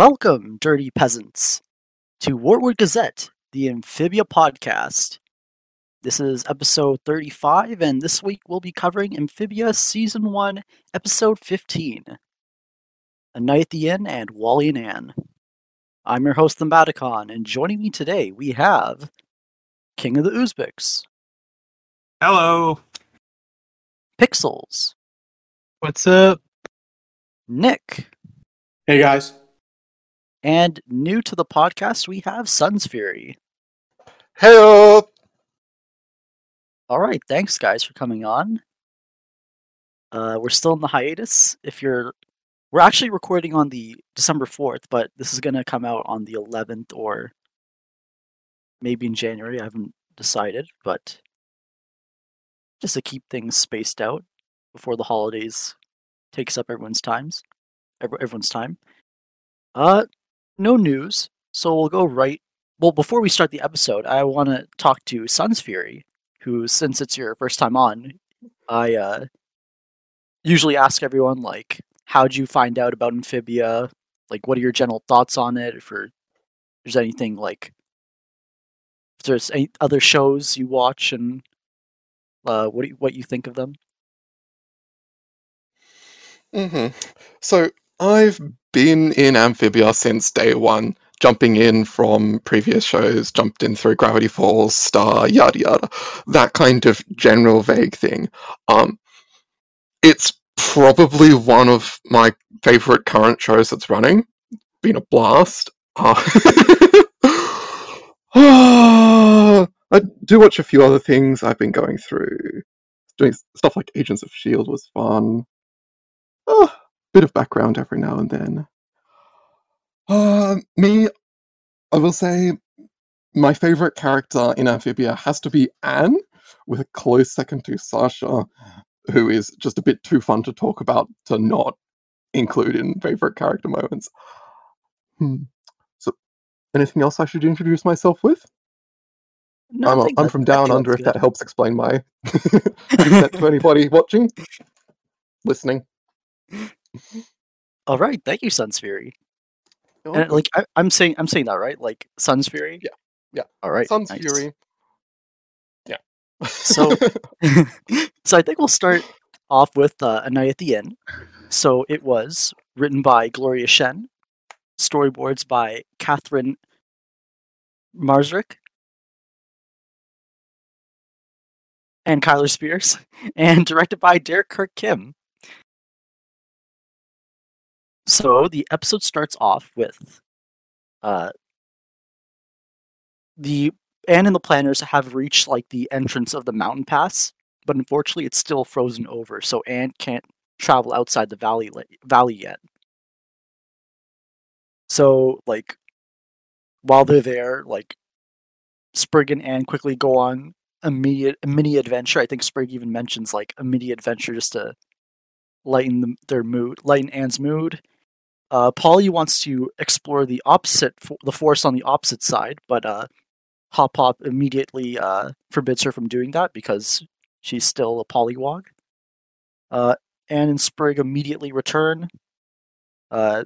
Welcome, dirty peasants, to Wartwood Gazette, the Amphibia podcast. This is episode 35, and this week we'll be covering Amphibia Season 1, Episode 15 A Night at the Inn and Wally and Anne. I'm your host, Thembaticon, and joining me today we have King of the Uzbeks, Hello. Pixels, What's up? Nick, Hey guys. And new to the podcast we have Sun's Fury. Hello. All right, thanks guys for coming on. Uh, we're still in the hiatus. If you're, we're actually recording on the December fourth, but this is gonna come out on the eleventh or maybe in January. I haven't decided, but just to keep things spaced out before the holidays takes up everyone's times, everyone's time. Uh, no news, so we'll go right. Well, before we start the episode, I want to talk to Sun's Fury who since it's your first time on i uh usually ask everyone like how'd you find out about amphibia? Like what are your general thoughts on it? If there- there's anything like if there's any other shows you watch and uh what you, what you think of them? Hmm So I've been in Amphibia since day one, jumping in from previous shows, jumped in through Gravity Falls, Star, yada yada, that kind of general vague thing. Um, it's probably one of my favorite current shows that's running. Been a blast. Uh, I do watch a few other things I've been going through. Doing stuff like Agents of Shield was fun. Oh, bit of background every now and then. Uh, me, I will say my favorite character in Amphibia has to be Anne, with a close second to Sasha, who is just a bit too fun to talk about to not include in favorite character moments. Hmm. So, anything else I should introduce myself with? no, I'm, a- I'm from Down Under, if that helps explain my accent to anybody watching, listening. All right thank you sun's fury and like I, i'm saying i'm saying that right like sun's fury Yeah, yeah. all right Sun's nice. Fury. Yeah. So- so I think we'll start off with uh, A Night at the Inn. So it was written by Gloria Shen, storyboards by Catherine Marsrick and Kyler Spears, and directed by Derek Kirk Kim. So the episode starts off with uh, the Anne and the Plantars have reached like the entrance of the mountain pass, but unfortunately it's still frozen over, so Anne can't travel outside the valley valley yet. So like while they're there, like Sprig and Anne quickly go on a mini, a mini adventure. I think Sprig even mentions like a mini adventure just to lighten the, their mood, lighten Anne's mood. Uh, Polly wants to explore the opposite, fo- the forest on the opposite side, but uh, Hop Pop immediately uh, forbids her from doing that because she's still a polywog. Uh, Anne and Sprig immediately return. Uh,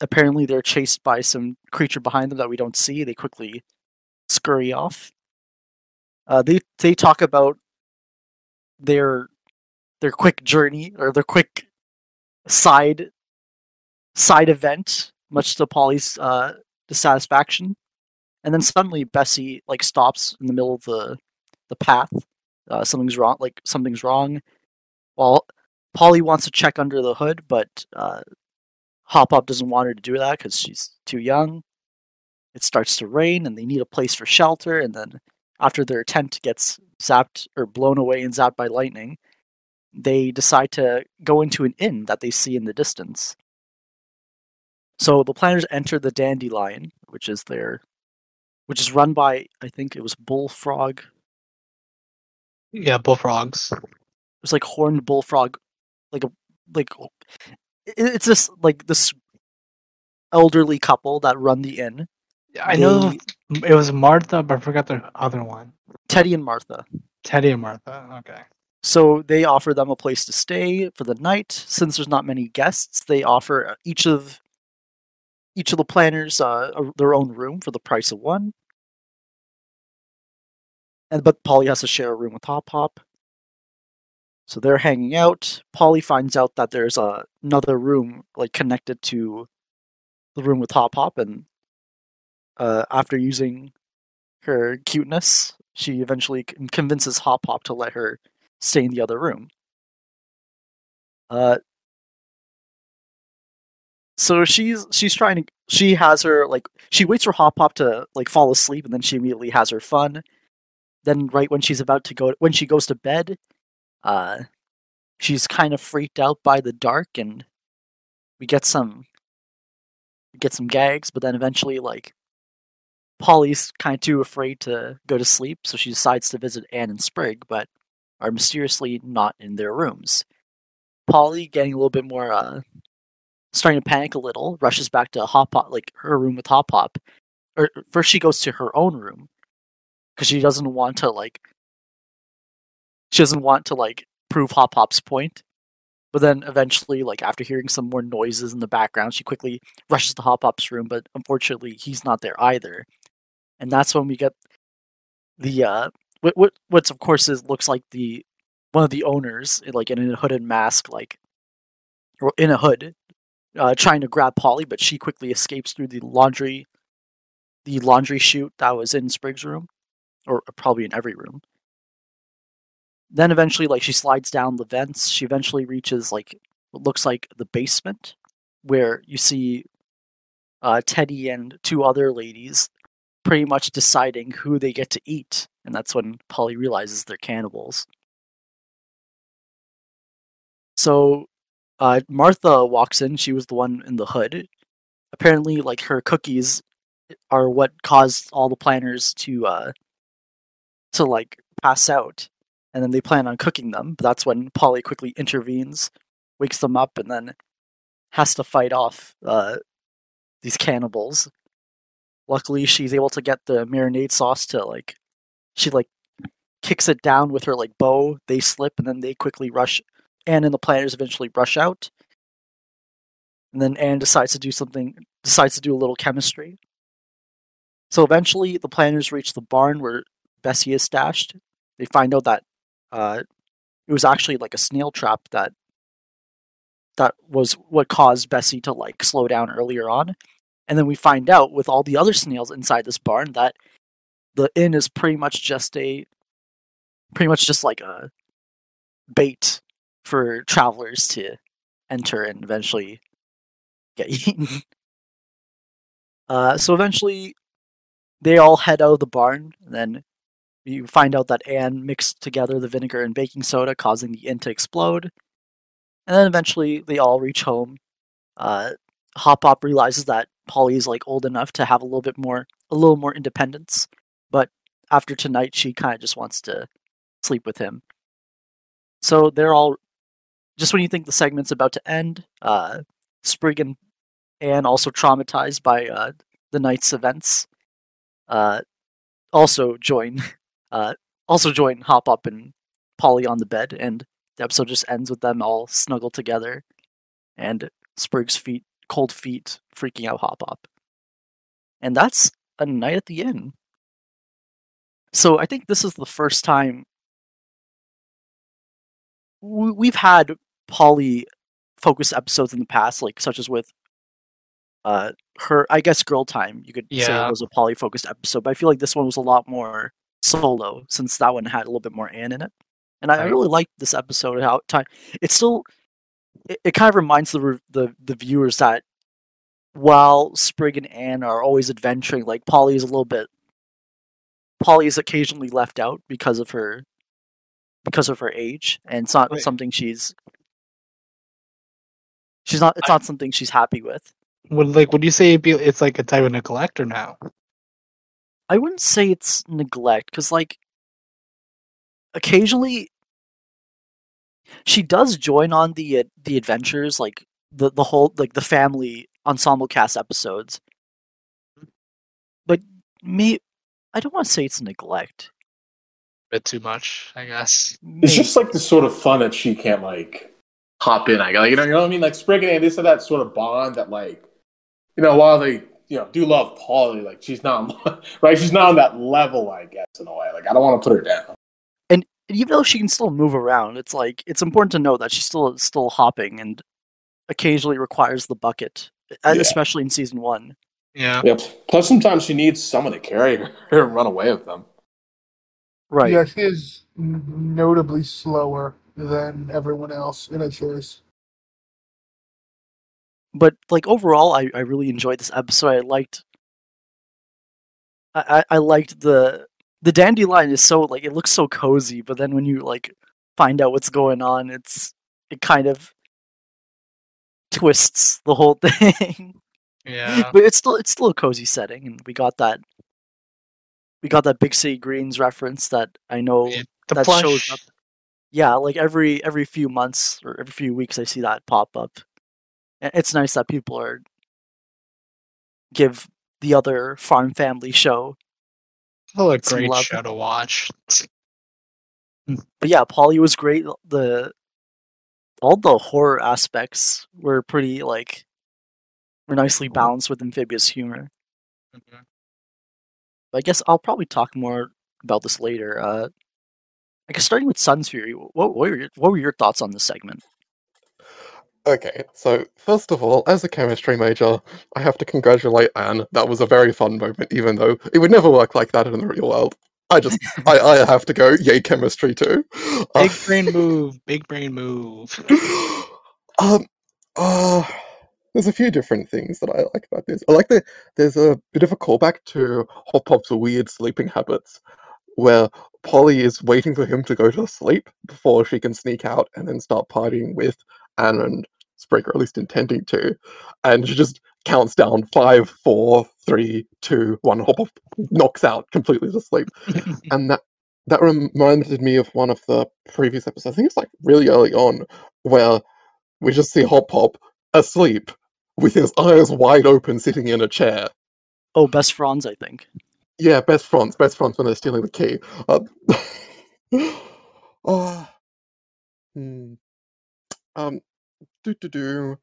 apparently, they're chased by some creature behind them that we don't see. They quickly scurry off. Uh, they they talk about their their quick journey or their quick side side event, much to Polly's uh, dissatisfaction and then suddenly Bessie like stops in the middle of the the path. Uh, something's wrong. Like something's wrong. While Polly wants to check under the hood, but uh, Hop Pop doesn't want her to do that because she's too young. It starts to rain, and they need a place for shelter. And then after their tent gets zapped or blown away and zapped by lightning, they decide to go into an inn that they see in the distance. So the Plantars enter the Dandelion, which is their which is run by I think it was Bullfrog. Yeah, bullfrogs. It was like horned bullfrog, like a like oh, it- it's this like this elderly couple that run the inn. I know it was Martha, but I forgot the other one. Teddy and Martha. Teddy and Martha. Okay. So they offer them a place to stay for the night. Since there's not many guests, they offer uh, each of each of the Plantars uh, their own room for the price of one. And but Polly has to share a room with Hop Pop. So they're hanging out. Polly finds out that there's a, another room like connected to the room with Hop Pop, and uh, after using her cuteness, she eventually convinces Hop Pop to let her stay in the other room. Uh, so she's she's trying to she has her like she waits for Hop Pop to like fall asleep, and then she immediately has her fun. Then right when she's about to go when she goes to bed, uh, she's kind of freaked out by the dark, and we get some get some gags, but then eventually like Polly's kind of too afraid to go to sleep, so she decides to visit Anne and Sprig, but are mysteriously not in their rooms. Polly, getting a little bit more, uh, starting to panic a little, rushes back to Hop Pop, like her room with Hop Pop. Or first, she goes to her own room because she doesn't want to like. She doesn't want to like prove Hop Pop's point. But then eventually, like after hearing some more noises in the background, she quickly rushes to Hop Pop's room, but unfortunately, he's not there either. And that's when we get the uh, what what what's of course is looks like the one of the owners, like in a hooded mask, like or in a hood, uh, trying to grab Polly, but she quickly escapes through the laundry, the laundry chute that was in Sprig's room, or probably in every room. Then eventually, like she slides down the vents. She eventually reaches like what looks like the basement, where you see uh, Teddy and two other ladies pretty much deciding who they get to eat, and that's when Polly realizes they're cannibals. So uh, Martha walks in. She was the one in the hood. Apparently, like her cookies are what caused all the Plantars to uh, to like pass out, and then they plan on cooking them. But that's when Polly quickly intervenes, wakes them up, and then has to fight off uh, these cannibals. Luckily, she's able to get the marinade sauce to like she like kicks it down with her like bow. They slip, and then they quickly rush Anne and the Plantars eventually rush out. And then Anne decides to do something, decides to do a little chemistry. So eventually, the Plantars reach the barn where Bessie is stashed. They find out that uh, it was actually like a snail trap that that was what caused Bessie to like slow down earlier on. And then we find out with all the other snails inside this barn that the inn is pretty much just a pretty much just like a bait for travelers to enter and eventually get eaten. Uh, so eventually, they all head out of the barn. Then you find out that Anne mixed together the vinegar and baking soda, causing the inn to explode. And then eventually, they all reach home. Uh, Hop Pop realizes that Polly is like old enough to have a little bit more, a little more independence. But after tonight, she kind of just wants to sleep with him. So they're all just when you think the segment's about to end, uh, Sprig and Anne, also traumatized by uh, the night's events, uh, also join, uh, also join Hop Pop and Polly on the bed, and the episode just ends with them all snuggled together, and Sprig's feet, cold feet, freaking out Hop Pop, and that's a night at the inn. So I think this is the first time we've had Polly focused episodes in the past, like such as with uh her I guess Girl Time, you could say it was a Polly focused episode, but I feel like this one was a lot more solo since that one had a little bit more Anne in it. And I Right. really liked this episode how time it's still it, it kind of reminds the the the viewers that while Sprig and Anne are always adventuring, like Polly is a little bit Polly is occasionally left out because of her because of her age, and it's not Right. something she's she's not it's I- not something she's happy with. Would like would you say it's like a type of neglect or now? I wouldn't say it's neglect because like occasionally she does join on the uh, the adventures like the the whole like the family ensemble cast episodes but me i don't want to say it's neglect bit too much, I guess. It's just like the sort of fun that she can't like hop in. I like you know, you know what I mean? Like Sprig and Andy, they said that sort of bond that like you know, while they you know do love Polly, like she's not right. She's not on that level, I guess, in a way. Like I don't want to put her down. And even though she can still move around, it's like it's important to know that she's still still hopping and occasionally requires the bucket, and Yeah. especially in season one. Yeah. Yep. Plus, sometimes she needs someone to carry her and run away with them. Right. Yeah, she is notably slower than everyone else in a choice. but like overall I, I really enjoyed this episode i liked I, I I liked the the dandelion is so like it looks so cozy but then when you like find out what's going on it's it kind of twists the whole thing Yeah. but it's still it's still a cozy setting and we got that we got that big city greens reference that i know Yeah, that plush. shows up yeah like every every few months or every few weeks i see that pop up And it's nice that people are give the other farm family show Still a great love. show to watch. Hmm, but yeah polly was great the all the horror aspects were pretty like were nicely balanced with amphibious humor mm-hmm. But i guess i'll probably talk more about this later uh I guess starting with Sun's Fury, what, what, were your, what were your thoughts on this segment? Okay, so first of all, as a chemistry major, I have to congratulate Anne. That was a very fun moment, even though it would never work like that in the real world. I just, I, I have to go, yay, chemistry too. Uh, Big brain move. Big brain move. um, uh, there's a few different things that I like about this. I like that there's a bit of a callback to Hop Pop's weird sleeping habits, where Polly is waiting for him to go to sleep before she can sneak out and then start partying with Anne and Sprig, or at least intending to. And she just counts down five, four, three, two, one. Hop Pop knocks out completely to sleep and that that reminded me of one of the previous episodes. I think it's like really early on, where we just see Hop Pop asleep with his eyes wide open, sitting in a chair. Oh, Best Fronds, I think. Yeah, best fronds, best fronds when they're stealing the key. Uh, oh, hmm. Um, do do do.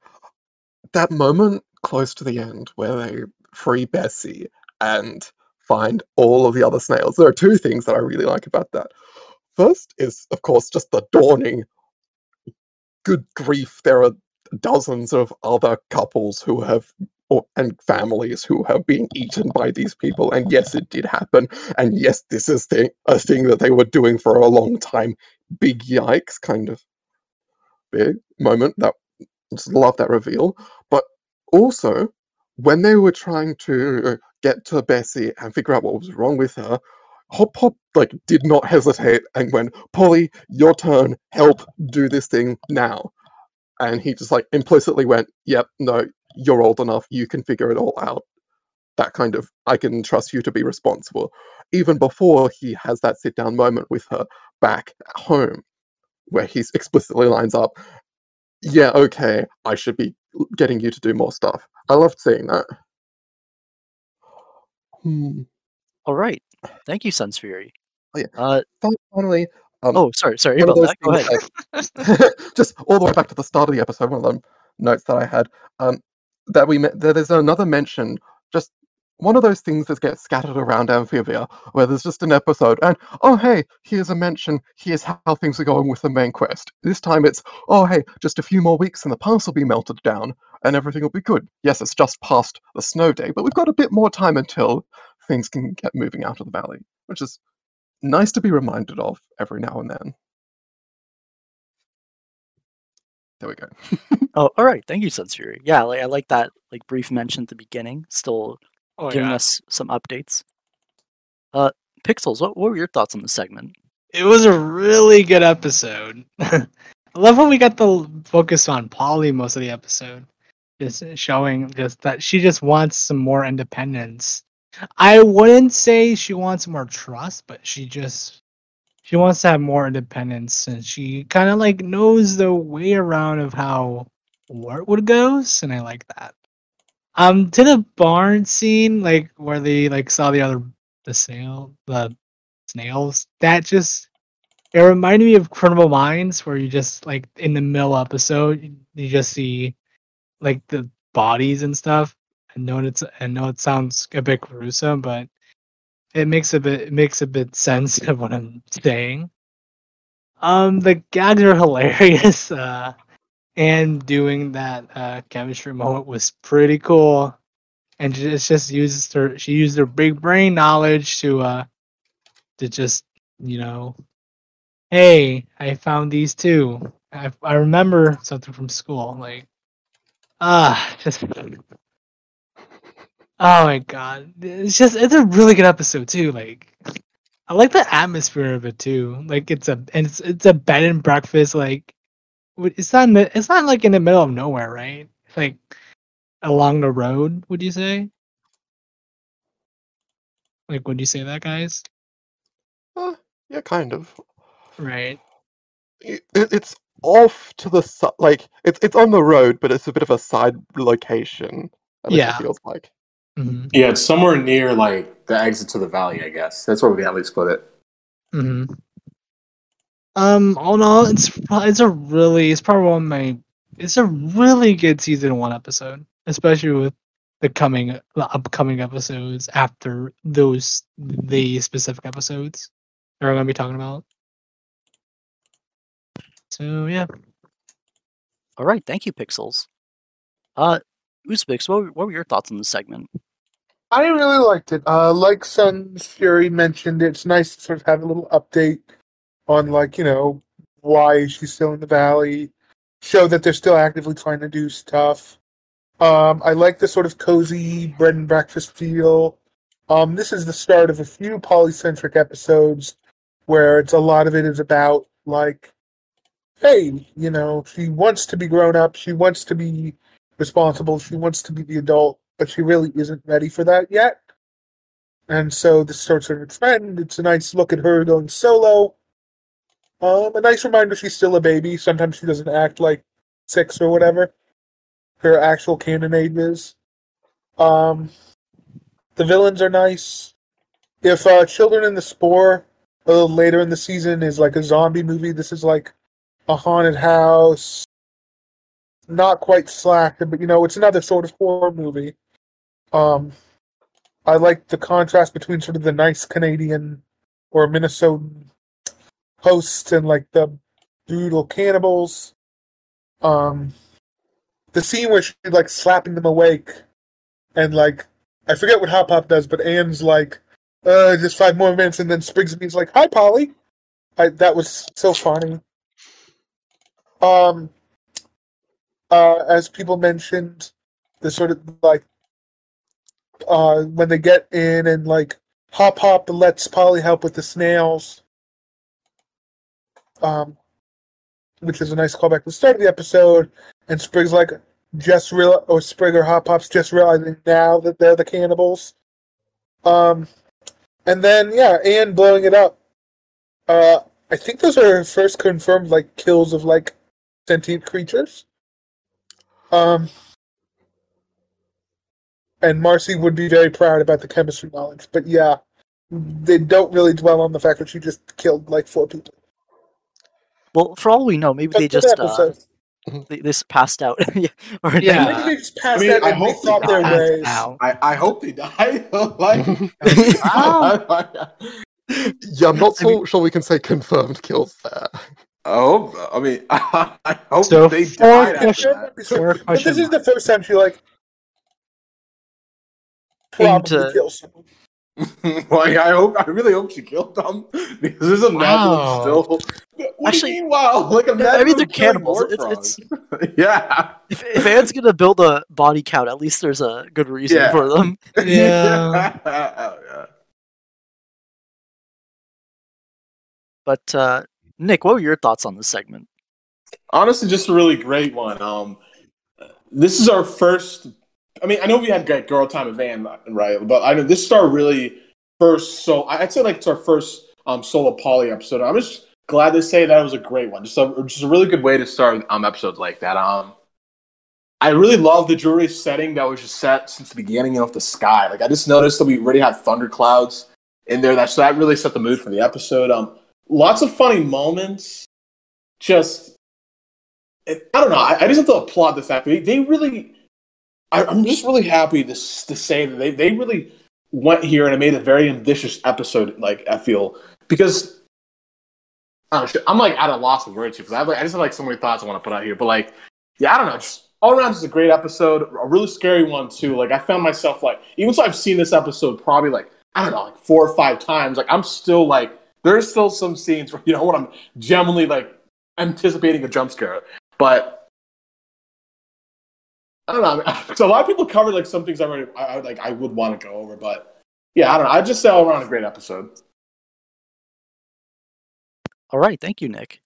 That moment close to the end where they free Bessie and find all of the other snails. There are two things that I really like about that. First is, of course, just the dawning. Good grief! There are dozens of other couples who have or, and families who have been eaten by these people. And yes, it did happen. And yes, this is thing, a thing that they were doing for a long time. Big yikes, kind of big moment. That just love that reveal. But also, when they were trying to get to Bessie and figure out what was wrong with her, Hop Pop like did not hesitate and went, Polly, your turn. Help do this thing now. And he just like implicitly went, Yep, no, you're old enough, you can figure it all out. That kind of, I can trust you to be responsible. Even before he has that sit down moment with her back at home, where he explicitly lines up, Yeah, okay, I should be getting you to do more stuff. I loved seeing that. Hmm. All right. Thank you, Sun's Fury. Oh, yeah. Uh, Finally, um, oh, sorry, sorry about that. Go ahead. that- just all the way back to the start of the episode, one of the notes that I had, um, that we met, that there's another mention, just one of those things that gets scattered around Amphibia, where there's just an episode, and oh hey, here's a mention, here's how things are going with the main quest. This time it's, oh hey, just a few more weeks and the pass will be melted down, and everything will be good. Yes, it's just past the snow day, but we've got a bit more time until things can get moving out of the valley, which is nice to be reminded of every now and then. There we go. Oh, all right. Thank you, Sun's Fury. Yeah, like I like that like brief mention at the beginning. Still Oh, giving yeah. us some updates. Uh, Pixels. What, what were your thoughts on the segment? It was a really good episode. I love when we got the focus on Polly most of the episode, just showing just that she just wants some more independence. I wouldn't say she wants more trust, but she just she wants to have more independence, and she kind of like knows the way around of how Wartwood goes, and I like that. Um, to the barn scene, like where they like saw the other the snail the snails. That just it reminded me of Criminal Minds, where you just like in the middle episode, you just see like the bodies and stuff. I know it's I know it sounds a bit gruesome, but it makes a bit it makes a bit sense of what I'm saying. Um, the gags are hilarious. Uh, and doing that uh, chemistry moment was pretty cool. And she just, just uses her she used her big brain knowledge to uh to just you know, hey, I found these too. I I remember something from school. Like, ah, just oh my god, it's just it's a really good episode too. Like, I like the atmosphere of it too. Like, it's a and it's it's a bed and breakfast. Like, it's not in the, it's not like in the middle of nowhere, right? It's like along the road. Would you say? Like, would you say that, guys? Uh, yeah, kind of. Right. It, it- it's off to the side, like it's it's on the road, but it's a bit of a side location. Yeah. it feels like. Hmm Yeah, it's somewhere near like the exit to the valley, I guess. That's where we can at least put it. hmm Um, all in all, it's it's a really it's probably one of my it's a really good season one episode, especially with the coming the upcoming episodes after those the specific episodes that we're gonna be talking about. So yeah, All right, thank you, Pixels. Uh, Uzbeks, what, were- what were your thoughts on this segment? I really liked it. Uh, like Sun's Fury mentioned, it's nice to sort of have a little update on, like, you know, why she's still in the valley, show that they're still actively trying to do stuff. Um, I like the sort of cozy bread and breakfast feel. Um, this is the start of a few polycentric episodes where it's a lot of it is about, like, hey, you know, she wants to be grown up, she wants to be responsible, she wants to be the adult, but she really isn't ready for that yet. And so this starts her trend. It's a nice look at her going solo. Um, a nice reminder she's still a baby. Sometimes she doesn't act like six or whatever. Her actual canon age is. Um, the villains are nice. If uh, Children in the Spore a little later in the season is like a zombie movie, this is like a haunted house. Not quite slasher, but you know, it's another sort of horror movie. Um, I like the contrast between sort of the nice Canadian or Minnesotan hosts and like the brutal cannibals. Um, the scene where she's like slapping them awake, and like I forget what Hop Pop does, but Anne's like, "Uh, just five more minutes," and then Spriggs me's like, "Hi, Polly." I, that was so funny. Um, uh, as people mentioned, the sort of like uh, when they get in and like Hop Pop lets Polly help with the snails, um, which is a nice callback to the start of the episode. And Sprig's like just real or Sprig or Hop Pop's just realizing now that they're the cannibals. Um, and then yeah, Anne blowing it up. Uh, I think those are first confirmed like kills of like sentient creatures. Um, and Marcy would be very proud about the chemistry knowledge. But yeah, they don't really dwell on the fact that she just killed like four people. Well, for all we know, maybe But they just uh, they, they just passed out. Yeah, or they- Yeah. Maybe they just passed I mean, out I and they hope thought they their died. ways. I, I hope they die. like, Wow. Yeah, I'm not I mean- so sure we can say confirmed kills there. I hope. I mean, I hope So they four died. after question- that. Four But this is the first time she like Aimed probably to- kills someone. like, I hope. I really hope she killed them because there's a Wow. still. What Actually, do you mean, wow! Like imagine I mean, they're cannibals. more It's- yeah. if, if Anne's gonna build a body count, at least there's a good reason Yeah. for them. Yeah. yeah. But uh, Nick, what were your thoughts on this segment? honestly just a really great one um this is our first i mean i know we had great girl time of van right but i know this is our really first so i'd say like it's our first um solo poly episode i'm just glad to say that it was a great one just a, just a really good way to start um episodes like that um I really love the jewelry setting that was just set since the beginning of the sky. Like I just noticed that we already had thunderclouds in there. That so that really set the mood for the episode. Um, lots of funny moments. Just I don't know. I, I just have to applaud the fact that they, they really I, I'm just really happy to to say that they they really went here and made a very ambitious episode. Like I feel because. I I'm like at a loss of words here because I, like, I just have like so many thoughts I want to put out here. But like, yeah, I don't know. Just all around, just a great episode, a really scary one too. Like I found myself like, even though I've seen this episode probably like I don't know, like four or five times, like I'm still like, there's still some scenes where you know when I'm genuinely like anticipating a jump scare. But I don't know. So a lot of people covered like some things I already, I, I like I would want to go over, but yeah, I don't know. I just say all around a great episode. All right, thank you, Nick.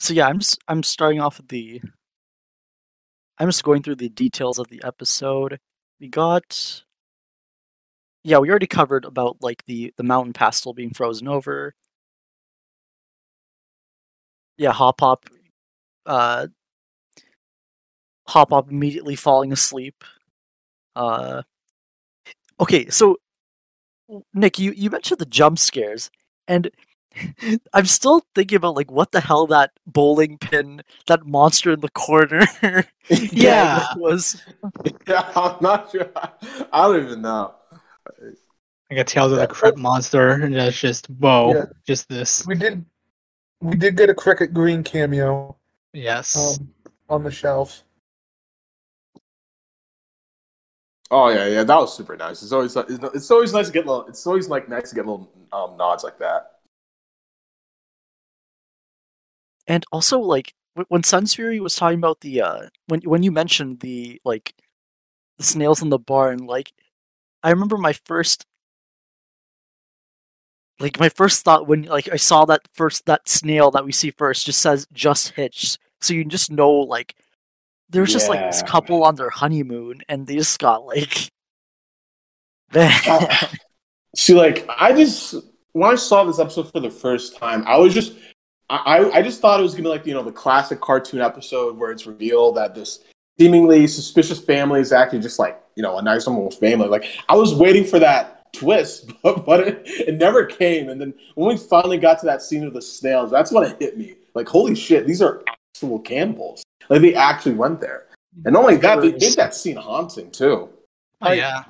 So yeah, I'm just I'm starting off with the. I'm just going through the details of the episode. We got. Yeah, we already covered about like the the mountain pastel being frozen over. Yeah, Hop Pop. Uh, Hop Pop immediately falling asleep. Uh. Okay, so Nick, you you mentioned the jump scares, and I'm still thinking about like what the hell that bowling pin, that monster in the corner, Yeah. was. yeah, I'm not sure. I don't even know. Like a Tales of the Yeah. Crypt monster, and that's just whoa, Yeah. just this. We did we did get a Cricket Green cameo Yes. um, on the shelf. Oh yeah, yeah, that was super nice. It's always it's, it's always nice to get little. It's always like nice to get little um, nods like that. And also, like when Sun's Fury was talking about the uh, when when you mentioned the like the snails in the barn, like I remember my first like my first thought when like I saw that first that snail that we see first just says just hitched, so you just know like there's was just like this couple on their honeymoon and they just got like man. Uh, see, like I just when I saw this episode for the first time, I was just I I- I just thought it was gonna be like you know the classic cartoon episode where it's revealed that this seemingly suspicious family is actually just like you know a nice normal family. Like I was waiting for that twist, but, but it, it never came. And then when we finally got to that scene of the snails, that's when it hit me. Like holy shit, these are actual cannibals. Like they actually went there. And not only that, they made that scene haunting too. oh I- yeah.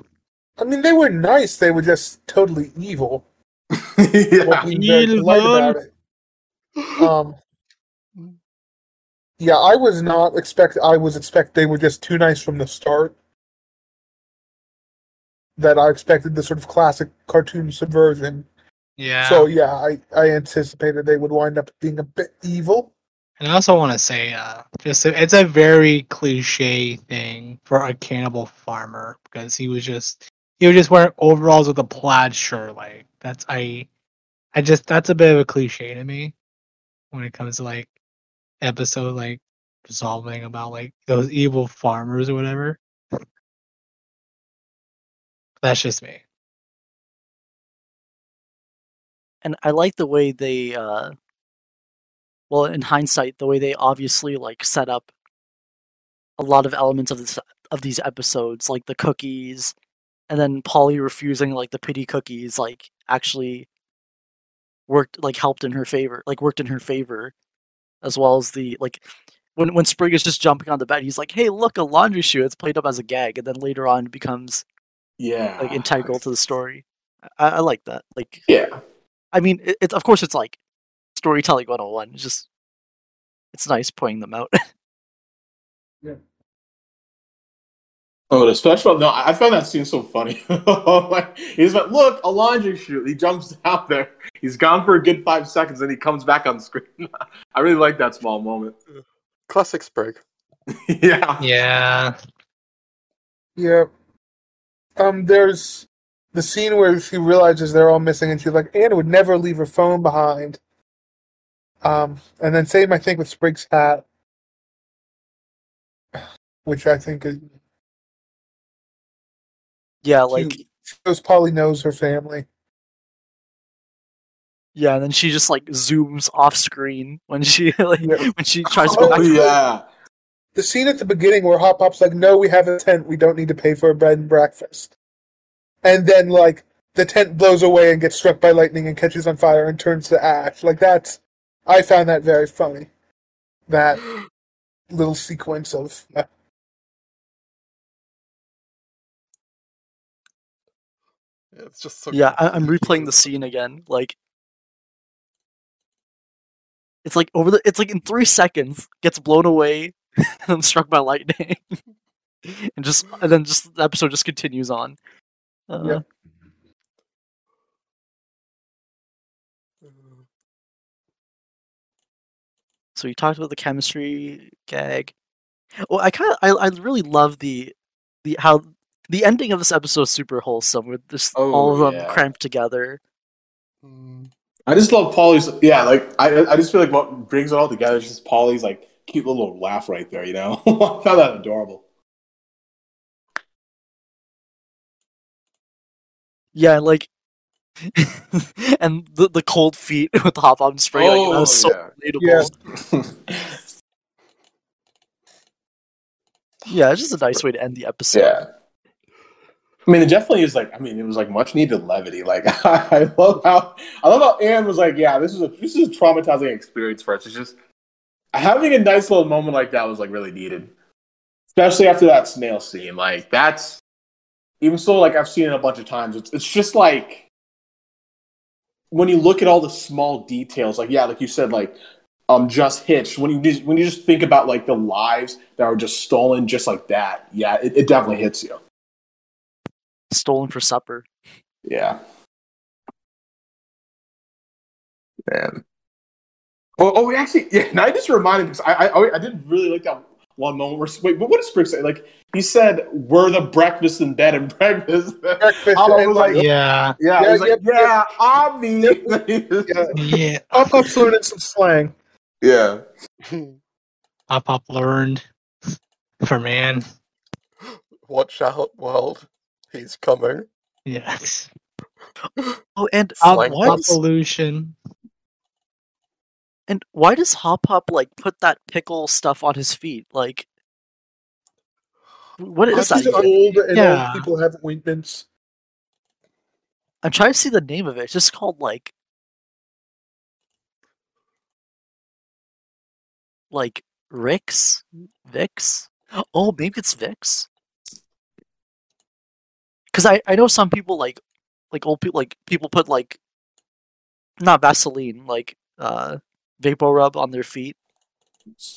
I mean, they were nice. They were just totally evil. yeah. What being very polite Evil. Um. Yeah, I was not expect. I was expect they were just too nice from the start. That I expected the sort of classic cartoon subversion. Yeah. So yeah, I I anticipated they would wind up being a bit evil. And I also want to say, uh, just it's a very cliche thing for a cannibal farmer because he was just he was just wearing overalls with a plaid shirt. Like that's I, I just that's a bit of a cliche to me when it comes to like episode like resolving about like those evil farmers or whatever. That's just me. and I like the way they uh well in hindsight the way they obviously like set up a lot of elements of this of these episodes like the cookies and then Polly refusing like the pity cookies like actually worked like helped in her favor like worked in her favor as well as the like when when Sprig is just jumping on the bed he's like hey look a laundry shoe." it's played up as a gag and then later on becomes Yeah. like integral to the story I, I like that like Yeah. I mean, it, it's of course it's like storytelling 101. It's just it's nice pointing them out. Yeah. Oh, the special. No, I I found that scene so funny. Oh like, he's like, "Look, a laundry chute." He jumps out there. He's gone for a good five seconds, and he comes back on screen. I really like that small moment. Classic Sprig. yeah. Yeah. Yeah. Um. There's the scene where she realizes they're all missing, and she's like, Anna would never leave her phone behind. Um. And then same, I think, with Sprig's hat, which I think is yeah, like cute. shows Polly knows her family. yeah, and then she just like zooms off screen when she like Yeah. when she tries to Oh, go back. Oh to the- yeah. The scene at the beginning where Hop Pop's like, "No, we have a tent. We don't need to pay for a bed and breakfast," and then like the tent blows away and gets struck by lightning and catches on fire and turns to ash. Like that's, I found that very funny. That little sequence of. It's just so yeah I- i'm replaying the scene again like it's like over the it's like in three seconds gets blown away and then struck by lightning, and just and then just the episode just continues on. Uh, Yeah. So we talked about the chemistry gag. Well, I kind of I, I really love the the how the ending of this episode is super wholesome with just Oh, all of them yeah. cramped together. Mm, I just love Polly's. Yeah, like I, I just feel like what brings it all together is just Polly's like cute little laugh right there. You know, I found that adorable. Yeah, like and the the cold feet with the hop on spray like that Oh, was so oh, yeah. relatable. Yeah. it's just a nice way to end the episode. yeah. I mean, it definitely is like. I mean, it was like much needed levity. Like, I love how I love how Anne was like, "Yeah, this is a this is a traumatizing experience for us." It's just having a nice little moment like that was like really needed, especially after that snail scene. Like, that's even so. Like, I've seen it a bunch of times. It's it's just like when you look at all the small details. Like, yeah, like you said, like um, just hitched. When you just, when you just think about like the lives that were just stolen, just like that. Yeah, it, it definitely hits you. Stolen for supper. Yeah. Man. Oh, oh, we actually, yeah. Now I just reminded because I, I, I did really like that one moment where wait, but what did Sprig say? Like he said, "We're the breakfast in bed and breakfast." Breakfast I was like, like, Yeah, yeah, Yeah, he's like, yep, yep. yeah, obvi. yeah. yeah. Pop Up's learning some slang. yeah. Pop Pop learned for man. Watch out, world. He's coming. Yes. Oh, and Pop, Slang why pop does, pollution. And why does Hop Pop like put that pickle stuff on his feet? Like, what is Because that? old and Yeah. old people have ointments. I'm trying to see the name of it. It's just called like like Rix? Vicks? Oh, maybe it's Vix. Cuz I I know some people like like old people like people put like not Vaseline, like uh vapor rub on their feet.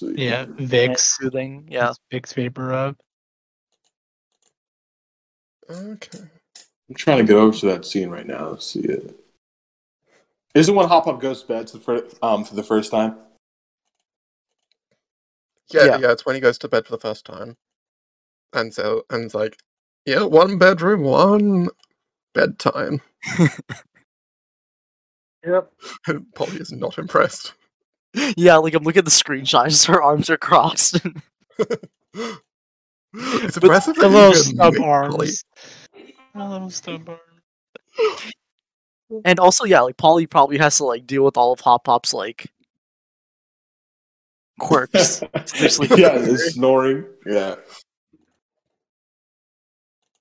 Yeah, and Vicks. soothing. Yeah. Vicks vapor rub. Okay. I'm trying to get over to that scene right now. See it. Isn't when Hop Pop goes to bed for, the fir- um, for the first time? Yeah, Yeah. yeah, it's when he goes to bed for the first time. And so, and it's like, yeah, one bedroom, one bedtime. Yep. Polly is not impressed. Yeah, like I'm looking at the screenshot, just her arms are crossed. it's But impressive. The little stub make Polly- arms. The little stub arms. And also, yeah, like Polly probably has to like deal with all of Hop Pop's like quirks. Yeah, the snoring. Yeah.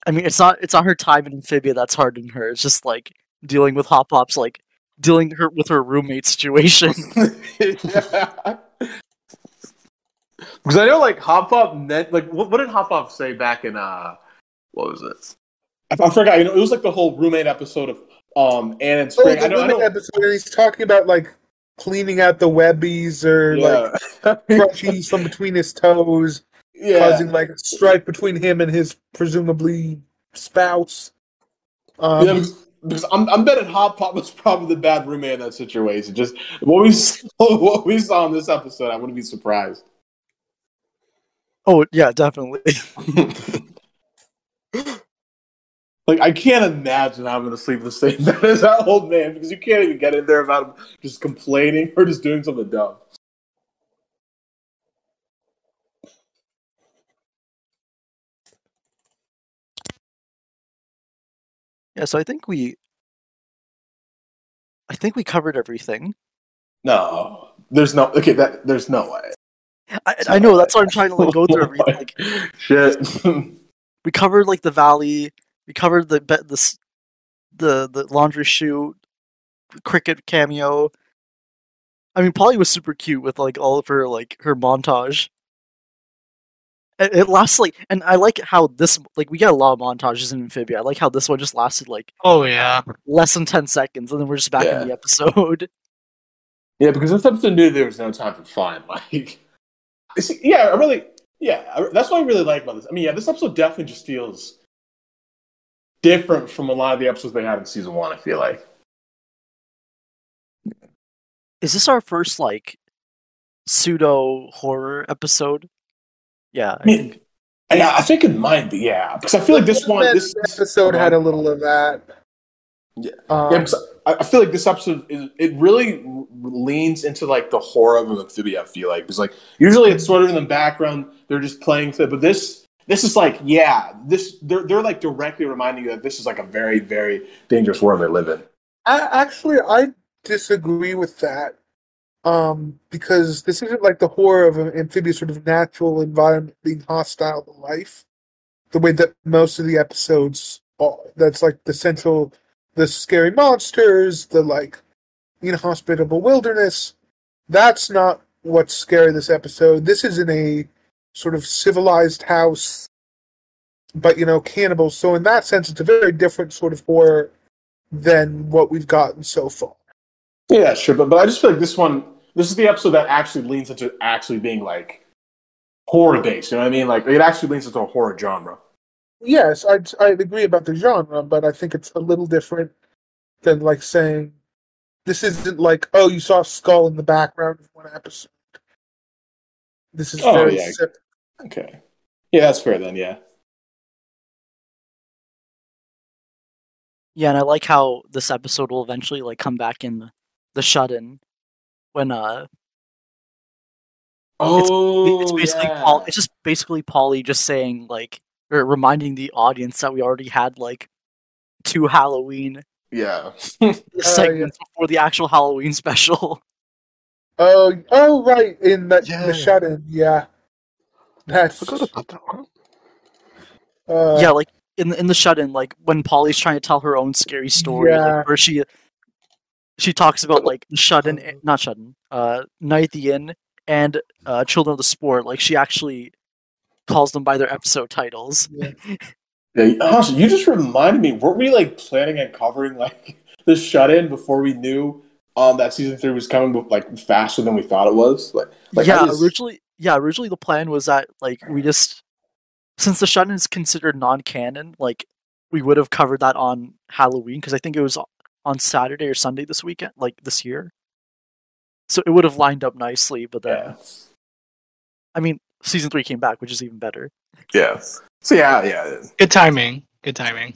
I mean, it's not it's not her time in Amphibia that's hard in her. It's just like dealing with Hop Pop's like dealing her with her roommate situation. yeah. Because I know, like Hop Pop meant like what, what did Hop Pop say back in uh what was it? I, I forgot. You know, it was like the whole roommate episode of um Anne and Oh, Spring. the I know. I know. episode, and he's talking about like cleaning out the webbies or like Yeah. crunchies from between his toes, yeah. causing like a strife between him and his presumably spouse. Um, yeah, because, I'm I'm betting Hop Pop was probably the bad roommate in that situation. Just what we saw, what we saw in this episode, I wouldn't be surprised. oh yeah, definitely. Like I can't imagine how I'm going to sleep the same bed as that old man because you can't even get in there without him just complaining or just doing something dumb. Yeah, so I think we I think we covered everything. No, there's no okay. That there's no way. I, I know that's why I'm trying to like go through everything. Like Shit. we covered like the valley, we covered the the the the laundry chute, cricket cameo. I mean, Polly was super cute with like all of her like her montage. It, it lasts like, and I like how this like we get a lot of montages in Amphibia. I like how this one just lasted like Oh yeah. less than ten seconds, and then we're just back Yeah. in the episode. Yeah, because this episode knew there was no time for fun. Like, it's- yeah, I really, yeah, I, that's what I really like about this. I mean, yeah, this episode definitely just feels different from a lot of the episodes they had in season one. I feel like. Is this our first like pseudo horror epised? Yeah, I I mean, think yeah, I think it might be. Yeah, because I feel like this one, this episode had a little of that. Yeah. Um, Yeah, I, I feel like this episode is it really leans into like the horror of an amphibia. I feel like because like usually it's sort of in the background, they're just playing with it, but this this is like yeah, this they're they're like directly reminding you that this is like a very very dangerous world they live in. I, actually, I disagree with that. Um, because this isn't like the horror of an amphibious sort of natural environment being hostile to life, the way that most of the episodes are. That's like the central, the scary monsters, the like inhospitable wilderness. That's not what's scary this episode. This is in a sort of civilized house, but you know, cannibals. So in that sense, it's a very different sort of horror than what we've gotten so far. Yeah, sure, but but I just feel like this one, this is the episode that actually leans into actually being like horror based. You know what I mean? Like it actually leans into a horror genre. Yes, I'd, I'd agree about the genre, but I think it's a little different than like saying this isn't like oh you saw a skull in the background of one episode. This is Oh, very yeah. sim- Okay, yeah, that's fair then. Yeah. yeah, and I like how this episode will eventually like come back in the, the shut in when uh Oh, it's basically yeah. Paul, it's just basically Polly just saying like or reminding the audience that we already had like two Halloween yeah. segments before the actual Halloween special. Oh, oh, right, in the, Yeah. the shut-in, yeah. That's Forgot about that one. uh, yeah, like in the, in the shut in, like when Polly's trying to tell her own scary story, Yeah. like, where she she talks about like the shut in, not shut in, uh, night the inn and uh, children of the spore. Like she actually calls them by their episode titles. Yeah, honestly, you just reminded me. Weren't we like planning and covering like the shut in before we knew um that season three was coming, but like faster than we thought it was? Like, like yeah, just- originally, yeah, originally the plan was that like we just since the shut in is considered non-canon, like we would have covered that on Halloween because I think it was on Saturday or Sunday this weekend, like this year. So it would have lined up nicely, but then yeah, I mean, season three came back, which is even better. yeah. So yeah, yeah. Good timing. Good timing.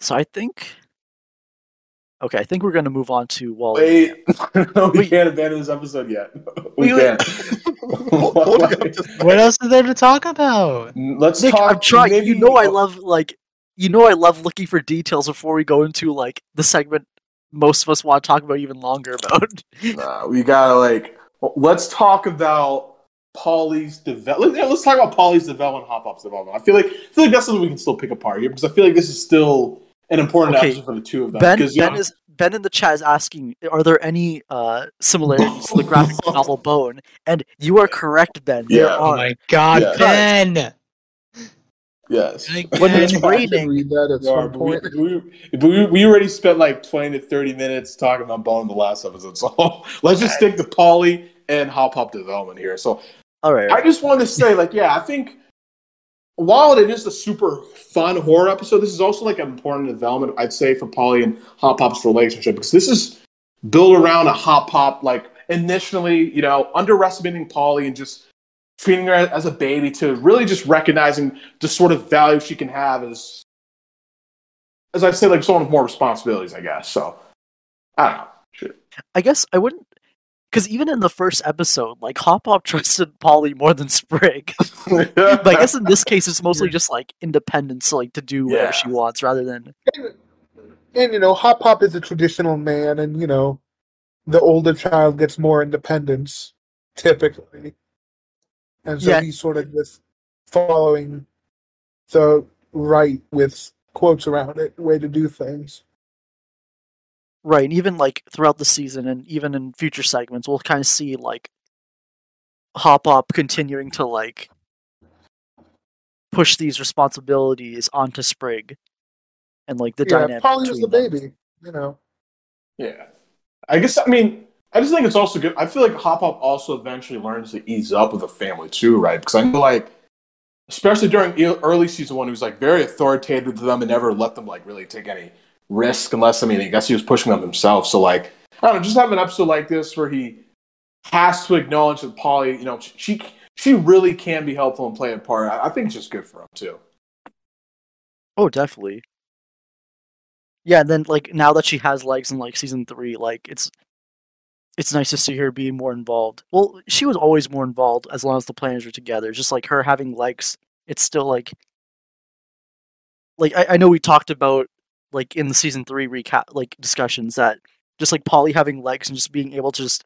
So I think, okay, I think we're gonna move on to Wally. Wait, no, we Wait. can't abandon this episode yet. We Wait, wait. can't. What else is there to talk about? Let's Nick, talk. I'm trying. maybe- You know, I love like, you know, I love looking for details before we go into like the segment most of us want to talk about even longer about. Nah, we gotta like. Let's talk about Polly's development. Let's talk about Polly's development, Hop Pop's development. I feel like I feel like that's something we can still pick apart here because I feel like this is still an important Okay, episode for the two of them. Ben, 'cause, Ben yeah, is Ben in the chat is asking, are there any uh, similarities to the graphic novel Bone? And you are correct, Ben. There Yeah. Oh my god, Yeah. Ben! yes. When it's Ben. I raining, read that at Yeah, some we, point. we, we, we already spent like 20 to 30 minutes talking about Bone in the last episode, so let's just stick to Polly and Hop Pop development here. So all right. I just wanted to say, like, yeah, I think while it is a super fun horror episode, this is also like an important development, I'd say, for Polly and Hop Pop's relationship because this is built around a Hop Pop, like initially, you know, underestimating Polly and just treating her as a baby to really just recognizing the sort of value she can have as, as I'd say, like someone with more responsibilities, I guess. So I don't know. Shit. I guess I wouldn't, because even in the first episode, like Hop Pop trusted Polly more than Sprig. but I guess in this case, it's mostly just like independence, like to do whatever Yeah. she wants, rather than And you know, Hop Pop is a traditional man, and you know, the older child gets more independence typically, and so Yeah. he's sort of just following the right with quotes around it way to do things. Right, and even like throughout the season and even in future segments, we'll kind of see like Hop Pop continuing to like push these responsibilities onto Sprig and like the yeah, dynamic. Polly was the them. baby. You know. Yeah. I guess, I mean, I just think it's also good. I feel like Hop Pop also eventually learns to ease up with the family too, right? Because I know, like, especially during early season one, he was like very authoritative to them and never let them like really take any risk unless, I mean, I guess he was pushing them himself. So, like, I don't know, just have an episode like this where he has to acknowledge that Polly, you know, she she really can be helpful and play a part. I, I think it's just good for him too. Oh, definitely. Yeah, and then like now that she has legs in like season three, like it's it's nice to see her be more involved. Well, she was always more involved as long as the Plantars were together. Just like her having legs, it's still like like I, I know we talked about like in the season three recap like discussions that just like Polly having legs and just being able to just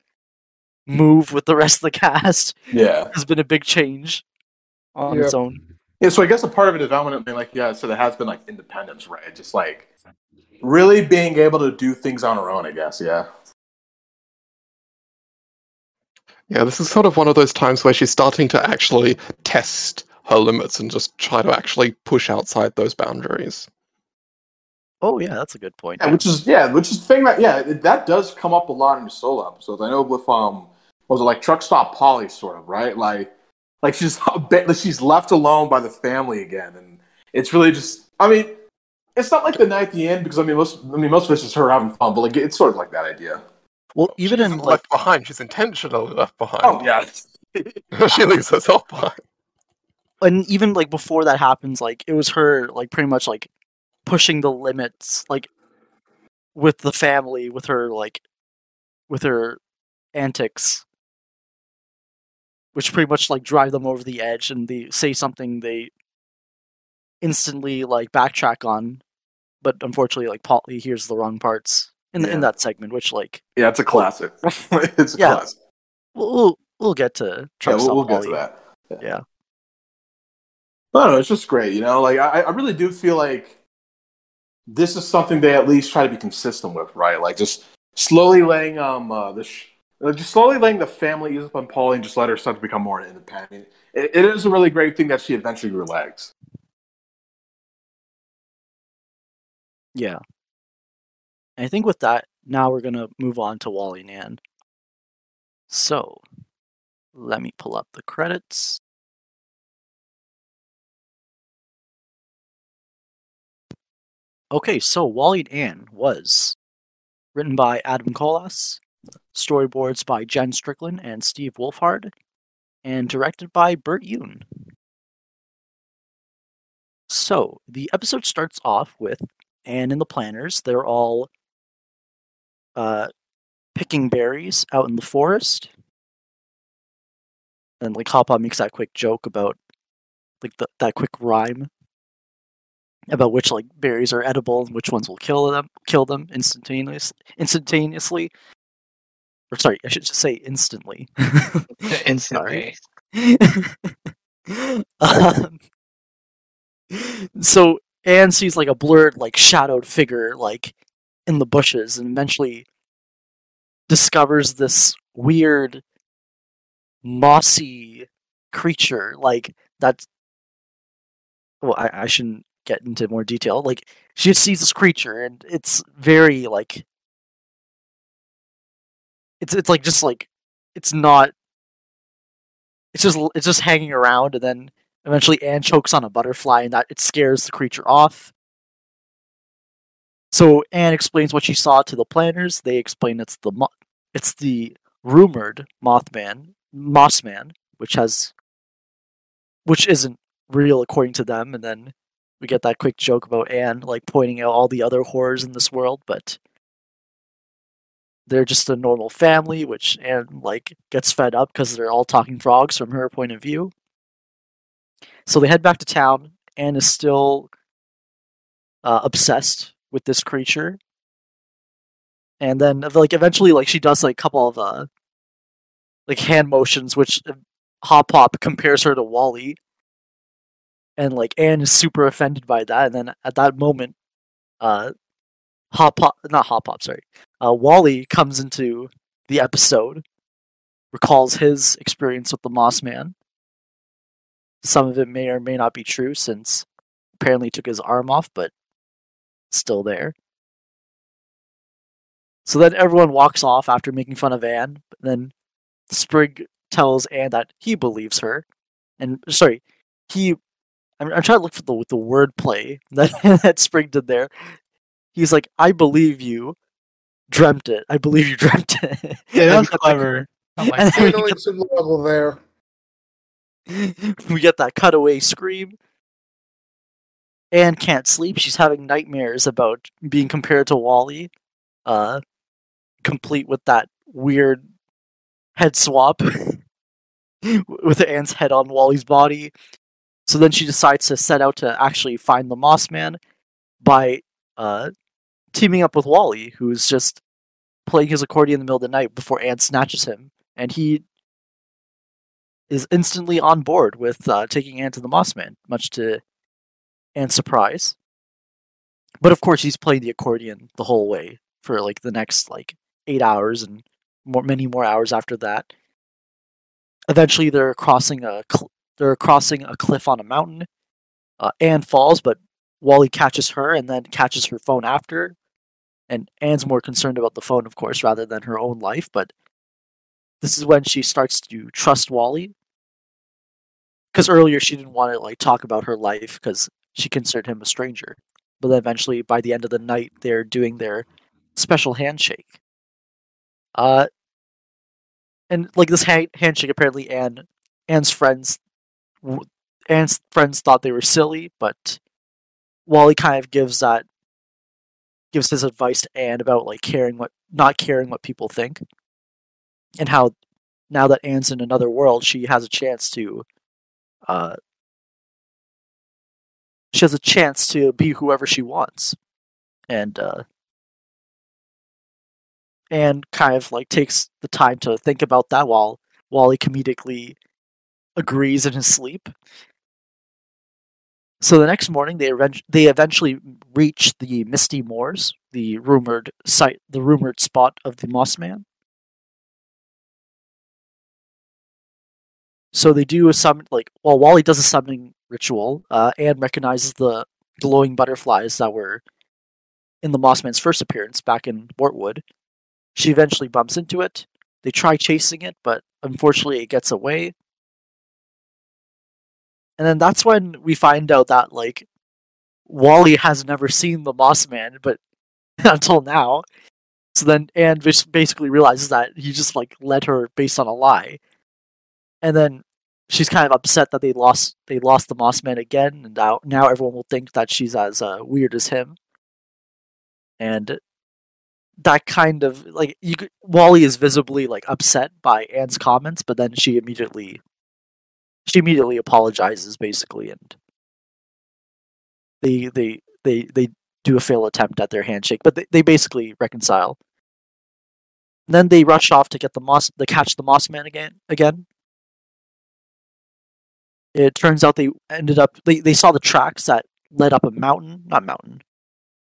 move with the rest of the cast Yeah. has been a big change on Yeah. its own. Yeah, so I guess a part of it is development, like yeah, so there has been like independence, right? Just like really being able to do things on her own, I guess. Yeah. Yeah, this is sort of one of those times where she's starting to actually test her limits and just try to actually push outside those boundaries. Oh yeah, that's a good point. Yeah, which is yeah, which is the thing that yeah, that does come up a lot in the solo episodes. I know with um, what was it like truck stop Polly, sort of right? Like, like she's a bit, she's left alone by the family again, and it's really just. I mean, it's not like the night at the end because I mean most I mean most of it's just her having fun, but like it's sort of like that idea. Well, even She in isn't like behind, she's intentionally left behind. Oh yeah, she leaves herself behind. and even like before that happens, like it was her like pretty much like pushing the limits, like with the family, with her like with her antics, which pretty much like drive them over the edge, and they say something they instantly like backtrack on, but unfortunately, like Polly hears the wrong parts in Yeah. in that segment, which like yeah, it's a classic. it's a Yeah. classic. we'll we'll, we'll get to Yeah, we'll, we'll get to that. Yeah. I don't know. It's just great, you know. Like I, I really do feel like this is something they at least try to be consistent with, right? Like just slowly laying um uh, the sh- uh, just slowly laying the family ease up on Polly and just let her start to become more independent. It, it is a really great thing that she eventually legs. Yeah. I think with that, now we're gonna move on to Wally Nan. So, let me pull up the credits. Okay, so Wally Ann was written by Adam Colas, storyboards by Jenn Strickland and Steve Wolfhard, and directed by Bert Youn. So, the episode starts off with Anne and the Plantars. They're all uh, picking berries out in the forest. And like Hop Pop makes that quick joke about like the, that quick rhyme about which like berries are edible and which ones will kill them kill them instantaneously instantaneously. Or sorry, I should just say instantly. Instantly. um, so Anne sees like a blurred, like shadowed figure, like in the bushes, and eventually discovers this weird, mossy creature, like that's. Well, I, I shouldn't get into more detail. Like she sees this creature, and it's very like. It's it's like just like, it's not it's just it's just hanging around and then eventually Anne chokes on a butterfly and that it scares the creature off. So Anne explains what she saw to the Plantars. They explain it's the it's the rumored Mothman, Mossman, which has which isn't real according to them and then we get that quick joke about Anne like pointing out all the other horrors in this world, but they're just a normal family, which Anne like gets fed up because they're all talking frogs from her point of view. So they head back to town. Anne is still uh, obsessed with this creature, and then like eventually, like she does like a couple of uh, like hand motions, which uh, Hop Pop compares her to Wally, and like Anne is super offended by that. And then at that moment, uh, Hot Pop, not Hot Pop, sorry. Uh, Wally comes into the episode, recalls his experience with the Moss Man. Some of it may or may not be true, since apparently took his arm off, but still there. So then everyone walks off after making fun of Anne. Then Sprig tells Anne that he believes her, and sorry, he. I'm, I'm trying to look for the the word play that that Sprig did there. He's like, "I believe you, dreamt it. I believe you dreamt it." Yeah, And that we get clever. Like and then we get, some level there. we get that cutaway scream. Anne can't sleep. She's having nightmares about being compared to Wally, uh, complete with that weird head swap with Anne's head on Wally's body. So then she decides to set out to actually find the Moss Man by uh, teaming up with Wally, who's just playing his accordion in the middle of the night before Anne snatches him, and he is instantly on board with uh, taking Anne to the Moss Man, much to Anne's surprise. But of course, he's playing the accordion the whole way for like the next like eight hours and more, many more hours after that. Eventually, they're crossing a cl- they're crossing a cliff on a mountain. Uh, Anne falls, but Wally catches her and then catches her phone after. And Anne's more concerned about the phone, of course, rather than her own life. But this is when she starts to trust Wally. Because earlier she didn't want to like talk about her life because she considered him a stranger. But then eventually, by the end of the night, they're doing their special handshake. Uh, and like this ha- handshake, apparently, Anne, Anne's friends, Anne's friends thought they were silly, but Wally kind of gives that, gives his advice to Anne about like caring what, not caring what people think, and how now that Anne's in another world, she has a chance to, uh, she has a chance to be whoever she wants, and uh, and kind of like takes the time to think about that while Wally comedically agrees in his sleep. So the next morning, they they eventually reach the Misty Moors, the rumored site, the rumored spot of the Moss Man. So they do a summon, like while Wally does a summoning ritual, uh, Anne recognizes the glowing butterflies that were in the Moss Man's first appearance back in Wartwood. She eventually bumps into it. They try chasing it, but unfortunately it gets away. And then that's when we find out that like Wally has never seen the Moss Man, but until now. So then Anne basically realizes that he just like led her based on a lie. And then she's kind of upset that they lost they lost the Moss Man again, and now now everyone will think that she's as uh, weird as him. And that kind of like you Wally is visibly like upset by Anne's comments, but then she immediately she immediately apologizes basically and they they they they do a failed attempt at their handshake, but they, they basically reconcile. then they rush off to get the moss to catch the moss man again again. It turns out they ended up they, they saw the tracks that led up a mountain, not mountain,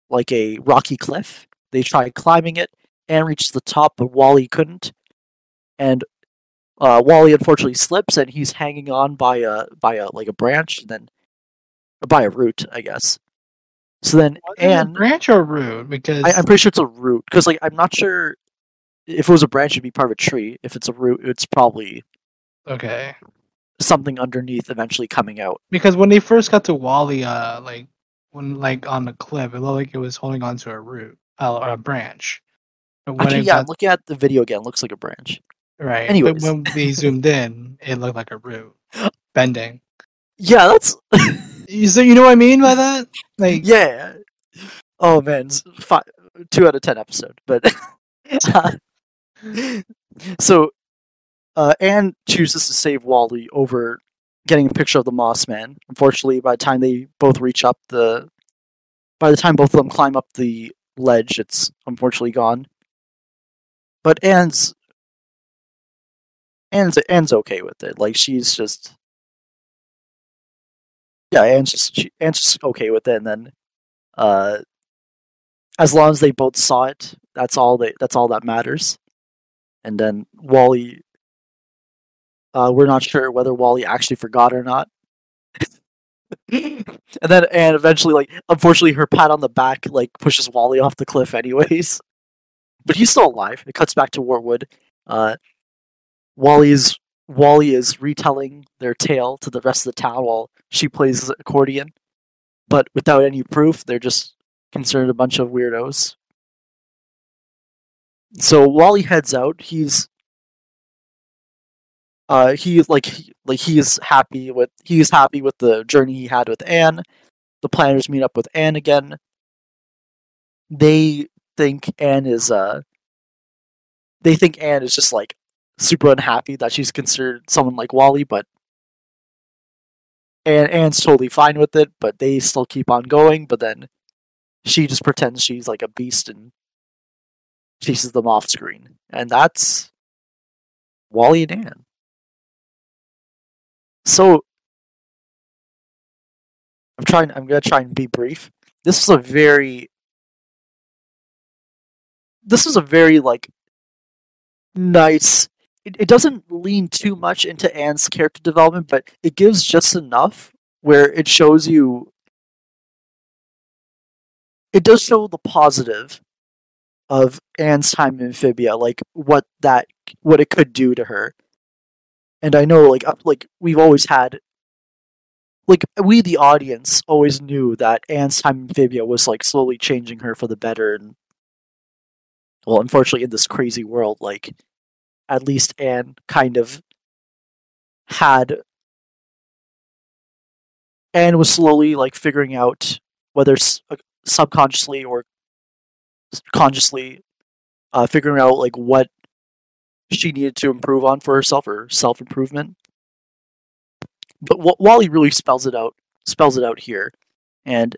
like a rocky cliff. They tried climbing it and reached the top, but Wally couldn't. And uh, Wally unfortunately slips, and he's hanging on by a by a like a branch, and then by a root, I guess. So then Was it a branch or root? Because I, I'm pretty sure it's a root because like I'm not sure if it was a branch, it'd be part of a tree. If it's a root, it's probably okay. something underneath, eventually coming out. Because when they first got to Wally, uh, like when like on the cliff, it looked like it was holding onto a root uh, or a branch. When Actually, yeah, got, looking at the video again, it looks like a branch. Right. anyways. But when we zoomed in, it looked like a root bending. Yeah, that's You so you know what I mean by that? Like yeah. Oh man, s- fi- two out of ten episode. But uh, so uh, Anne chooses to save Wally over getting a picture of the Moss Man. Unfortunately, by the time they both reach up the, by the time both of them climb up the ledge, it's unfortunately gone. But Anne's Anne's Anne's okay with it. Like she's just yeah, Anne's just she, Anne's just okay with it, and then uh, as long as they both saw it, that's all they that's all that matters. And then Wally uh, we're not sure whether Wally actually forgot or not. and then and eventually like unfortunately her pat on the back like pushes Wally off the cliff anyways. But he's still alive. It cuts back to Wartwood. Uh Wally is Wally is retelling their tale to the rest of the town while she plays the accordion. But without any proof, they're just considered a bunch of weirdos. So Wally heads out. He's uh he's like he, like he's happy with he's happy with the journey he had with Anne. The Plantars meet up with Anne again. They think Anne is uh they think Anne is just like super unhappy that she's considered someone like Wally, but and Anne's totally fine with it, but they still keep on going, but then she just pretends she's like a beast and chases them off screen. And that's Wally and Anne. So I'm trying I'm gonna try and be brief. This is a very this is a very like nice it, it doesn't lean too much into Anne's character development, but it gives just enough where it shows you it does show the positive of Anne's time in Amphibia, like what that what it could do to her. And I know like like we've always had like we the audience always knew that Anne's time in Amphibia was like slowly changing her for the better and well unfortunately in this crazy world like at least Anne kind of had Anne was slowly like figuring out whether uh, subconsciously or consciously uh, figuring out like what she needed to improve on for herself or self improvement. But Wa- Wally really spells it out spells it out here, and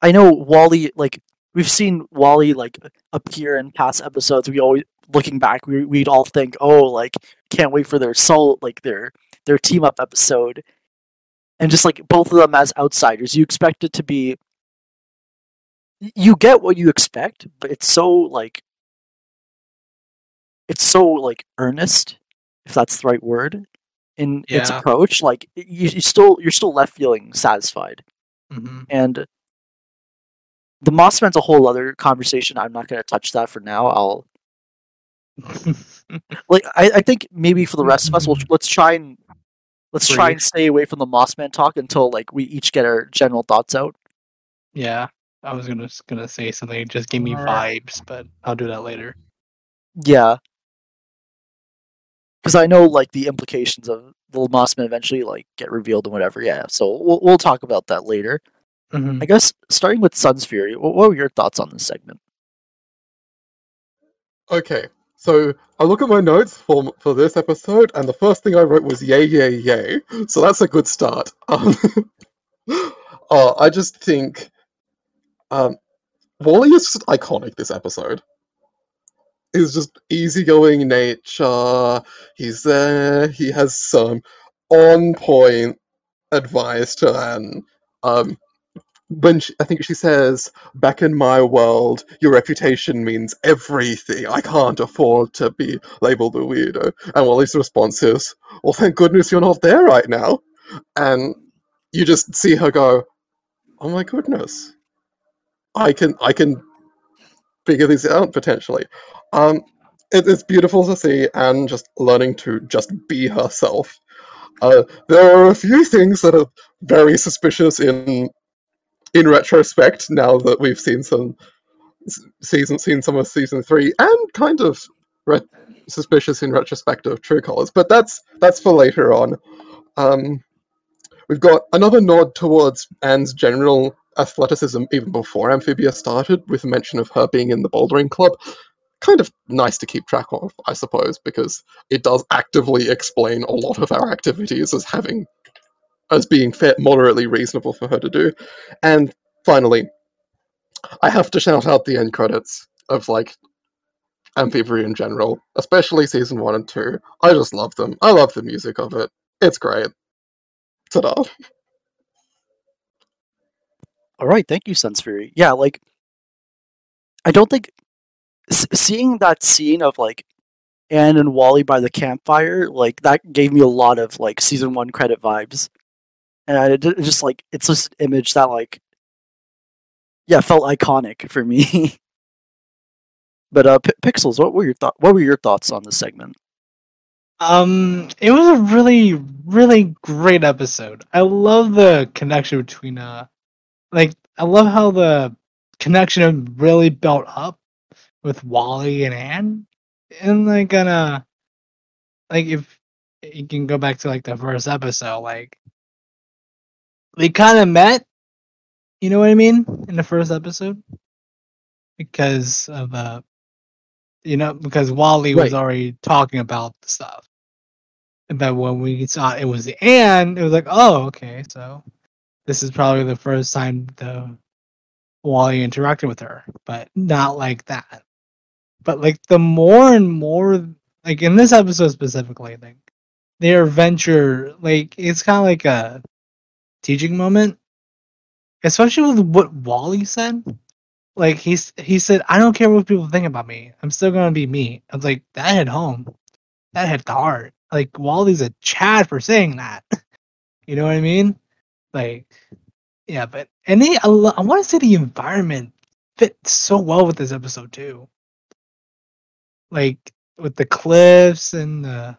I know Wally like we've seen Wally like appear in past episodes. We always looking back, we we'd all think, oh, like can't wait for their soul like their their team up episode, and just like both of them as outsiders, you expect it to be. You get what you expect, but it's so like it's so like earnest, if that's the right word, in its approach. Like you, you still you're still left feeling satisfied, hmm and the Mossman's a whole other conversation. I'm not going to touch that for now. I'll like I, I think maybe for the rest of us, we'll let's try and let's try and stay away from the Mossman talk until like we each get our general thoughts out. yeah, I was gonna just gonna say something. It just gave me vibes, but I'll do that later. Yeah, because I know like the implications of the Mossman eventually like get revealed and whatever. Yeah, so we'll we'll talk about that later. hmm I guess starting with Sunsfury, what, what were your thoughts on this segment? Okay, so I look at my notes for for this episode, and the first thing I wrote was yay, yay, yay. So that's a good start. Um, oh, I just think um, Wally is just iconic. This episode is just easygoing nature. He's there. He has some on point advice to Anne. Um, when she, I think she says, "Back in my world, your reputation means everything. I can't afford to be labeled a weirdo." And Wally's response is, "Well, thank goodness you're not there right now." And you just see her go, "Oh my goodness, I can, I can figure this out potentially." Um, it, it's beautiful to see and just learning to just be herself. Uh, there are a few things that are very suspicious in in retrospect now that we've seen some season seen some of season three and kind of re- suspicious in retrospect of true colors but that's that's for later on. Um we've got another nod towards anne's general athleticism even before amphibia started with mention of her being in the bouldering club. Kind of nice to keep track of i suppose because it does actively explain a lot of our activities as having as being fair, moderately reasonable for her to do and finally, I have to shout out the end credits of like Amphibia in general, especially season one and two. I just love them. I love the music of it. It's great. Ta-da. All right, thank you, Sunsfury. Yeah, like I don't think seeing that scene of like Anne and Wally by the campfire, like that gave me a lot of like season one credit vibes, and it it just like it's just an image that like yeah felt iconic for me. but uh, P- Pixels, what were your thought? What were your thoughts on this segment? Um, it was a really, really great episode. I love the connection between uh, like I love how the connection really built up with Wally and Anne, and like gonna like if you can go back to like the first episode, like they kind of met. You know what I mean in the first episode because of uh, you know because Wally was already talking about the stuff. But when we saw it was the Anne, it was like, oh, okay, so this is probably the first time the Wally interacted with her, but not like that. But like the more and more, like in this episode specifically, like their venture, like it's kind of like a teaching moment, especially with what Wally said. Like he's he said, I don't care what people think about me. I'm still gonna be me. I was like, that hit home. That hit the heart. Like Wally's a Chad for saying that. you know what I mean? Like, yeah, but and they, I, want to say the environment fit so well with this episode too. Like with the cliffs and the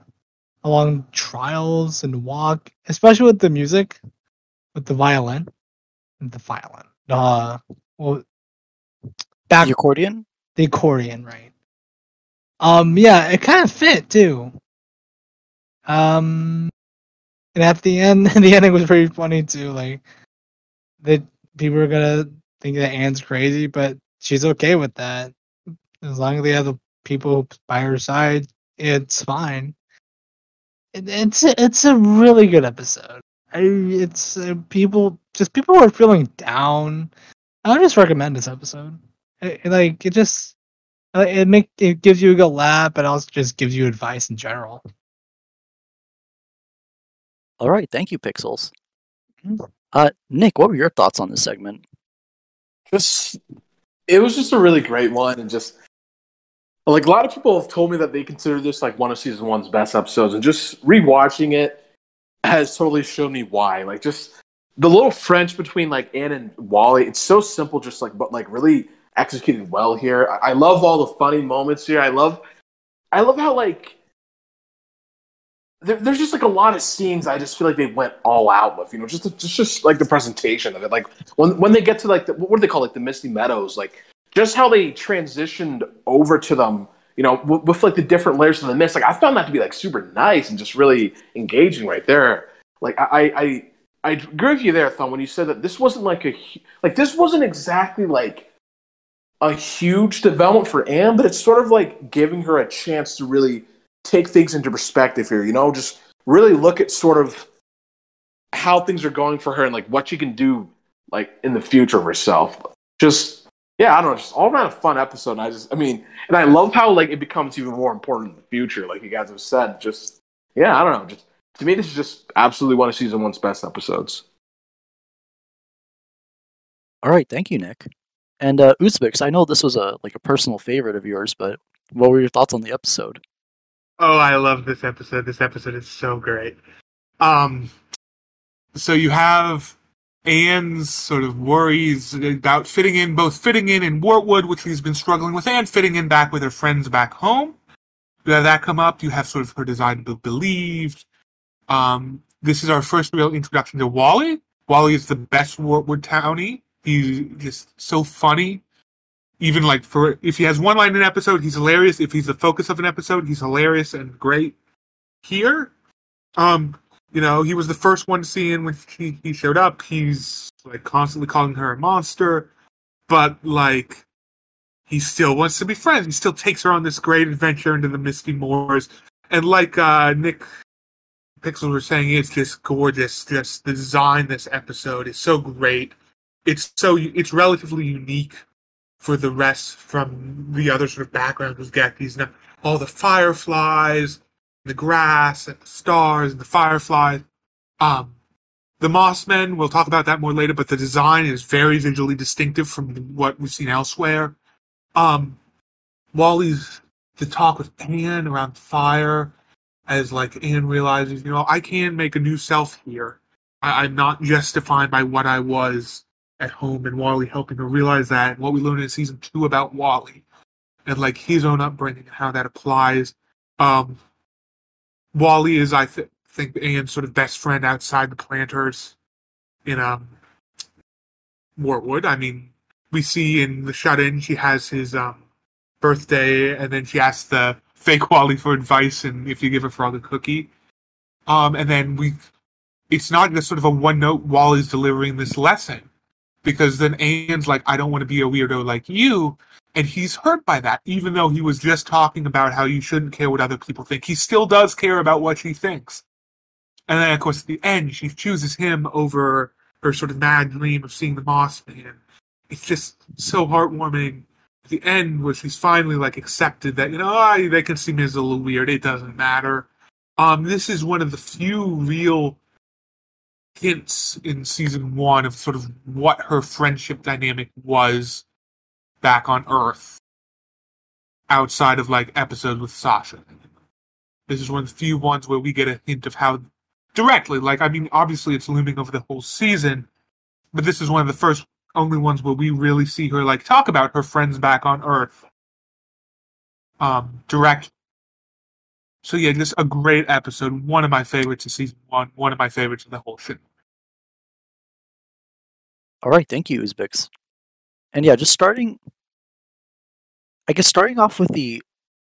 along trials and walk, especially with the music, with the violin, the violin. Uh, well, back The accordion. the accordion, right? Um, yeah, it kind of fit too. Um, and at the end, the ending was pretty funny too. Like, that people are gonna think that Anne's crazy, but she's okay with that as long as they have the people by her side. It's fine. It, it's it's a really good episode. I it's uh, people just people who are feeling down. I would just recommend this episode. It, it, like it just uh, it make it gives you a good laugh, but also just gives you advice in general. All right, thank you, Pixels. Mhm. Uh, Nick, what were your thoughts on this segment? just it was just a really great one and just like a lot of people have told me that they consider this like one of season one's best episodes and just rewatching it has totally shown me why like just the little french between like anne and wally it's so simple just like but like really executed well here. I, I love all the funny moments here. I love i love how like there, there's just like a lot of scenes I just feel like they went all out with, you know, just just just like the presentation of it. Like when when they get to like the, what do they call it, like the Misty Meadows, like just how they transitioned over to them, you know, with, like the different layers of the mist. Like I found that to be like super nice and just really engaging right there. Like I I I agree with you there, Thumb, when you said that this wasn't like a like this wasn't exactly like a huge development for Anne, but it's sort of like giving her a chance to really take things into perspective here. You know, just really look at sort of how things are going for her and like what she can do like in the future of herself. Just yeah, I don't know, just all around a fun episode. And I just, I mean, and I love how like it becomes even more important in the future. Like you guys have said, just yeah, I don't know, just to me, this is just absolutely one of season one's best episodes. All right, thank you, Nick. And uh, Uzbeks, I know this was a like a personal favorite of yours, but what were your thoughts on the episode? Oh, I love this episode. This episode is so great. Um, so you have Anne's sort of worries about fitting in, both fitting in in Wartwood, which she's been struggling with, and fitting in back with her friends back home. You have that come up. You have sort of her desire to be believed. Um, this is our first real introduction to Wally. Wally is the best Wartwood townie. He's just so funny. Even like for if he has one line in an episode, he's hilarious. If he's the focus of an episode, he's hilarious and great. Here, um, you know, he was the first one to see him when he, he showed up. He's like constantly calling her a monster, but like he still wants to be friends. He still takes her on this great adventure into the Misty Moors. And like uh Nick Pixels were saying, it's just gorgeous. Just the design this episode is so great. It's so it's relatively unique for the rest from the other sort of backgrounds we get these now all the fireflies, the grass and the stars and the fireflies. Um the Mossmen, we'll talk about that more later, but the design is very visually distinctive from what we've seen elsewhere. um, Wally's the talk with Anne around fire, as like Anne realizes, you know, I can make a new self here. I, I'm not just defined by what I was at home, and Wally helping her realize that, and what we learned in season two about Wally, and like his own upbringing and how that applies. Um, Wally is, I th- think, Anne's sort of best friend outside the Plantars in um, Wartwood. I mean, we see in the shut in she has his um, birthday and then she asks the fake Wally for advice and if you give her frog a cookie. Um, and then we it's not just sort of a one note Wally's delivering this lesson. Because then Anne's like, I don't want to be a weirdo like you. And he's hurt by that, even though he was just talking about how you shouldn't care what other people think. He still does care about what she thinks. And then, of course, at the end, she chooses him over her sort of mad dream of seeing the Moss Man. It's just so heartwarming. At the end, where she's finally like accepted that you know oh, they can see me as a little weird. It doesn't matter. Um, this is one of the few real hints in season one of sort of what her friendship dynamic was back on Earth, outside of like episodes with Sasha. This is one of the few ones where we get a hint of how directly. Like, I mean, obviously it's looming over the whole season, but this is one of the first only ones where we really see her like talk about her friends back on Earth. Um, direct. So yeah, just a great episode. One of my favorites of season one. One of my favorites of the whole show. All right, thank you, Uzbeks. And yeah, just starting. I guess starting off with the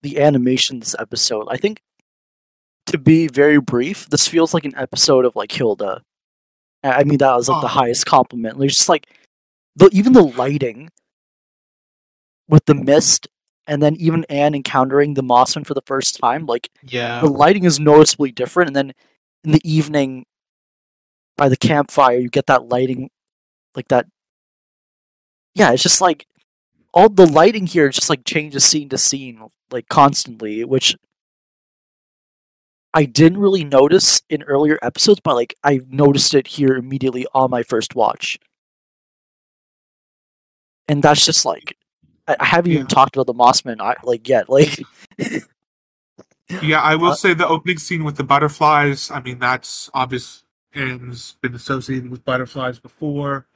the animation this episode, I think to be very brief, this feels like an episode of like Hilda. I mean, that was like the Oh. highest compliment. Like, just like the even the lighting with the mist, and then even Anne encountering the Mossman for the first time. Like Yeah. the lighting is noticeably different, and then in the evening, by the campfire, you get that lighting, like that. Yeah, it's just like all the lighting here just like changes scene to scene, like constantly, which I didn't really notice in earlier episodes, but like I noticed it here immediately on my first watch. And that's just like I, I haven't even talked about the Mossman I, like yet. Like Yeah, I will Uh, say the opening scene with the butterflies. I mean, that's obvious and has been associated with butterflies before.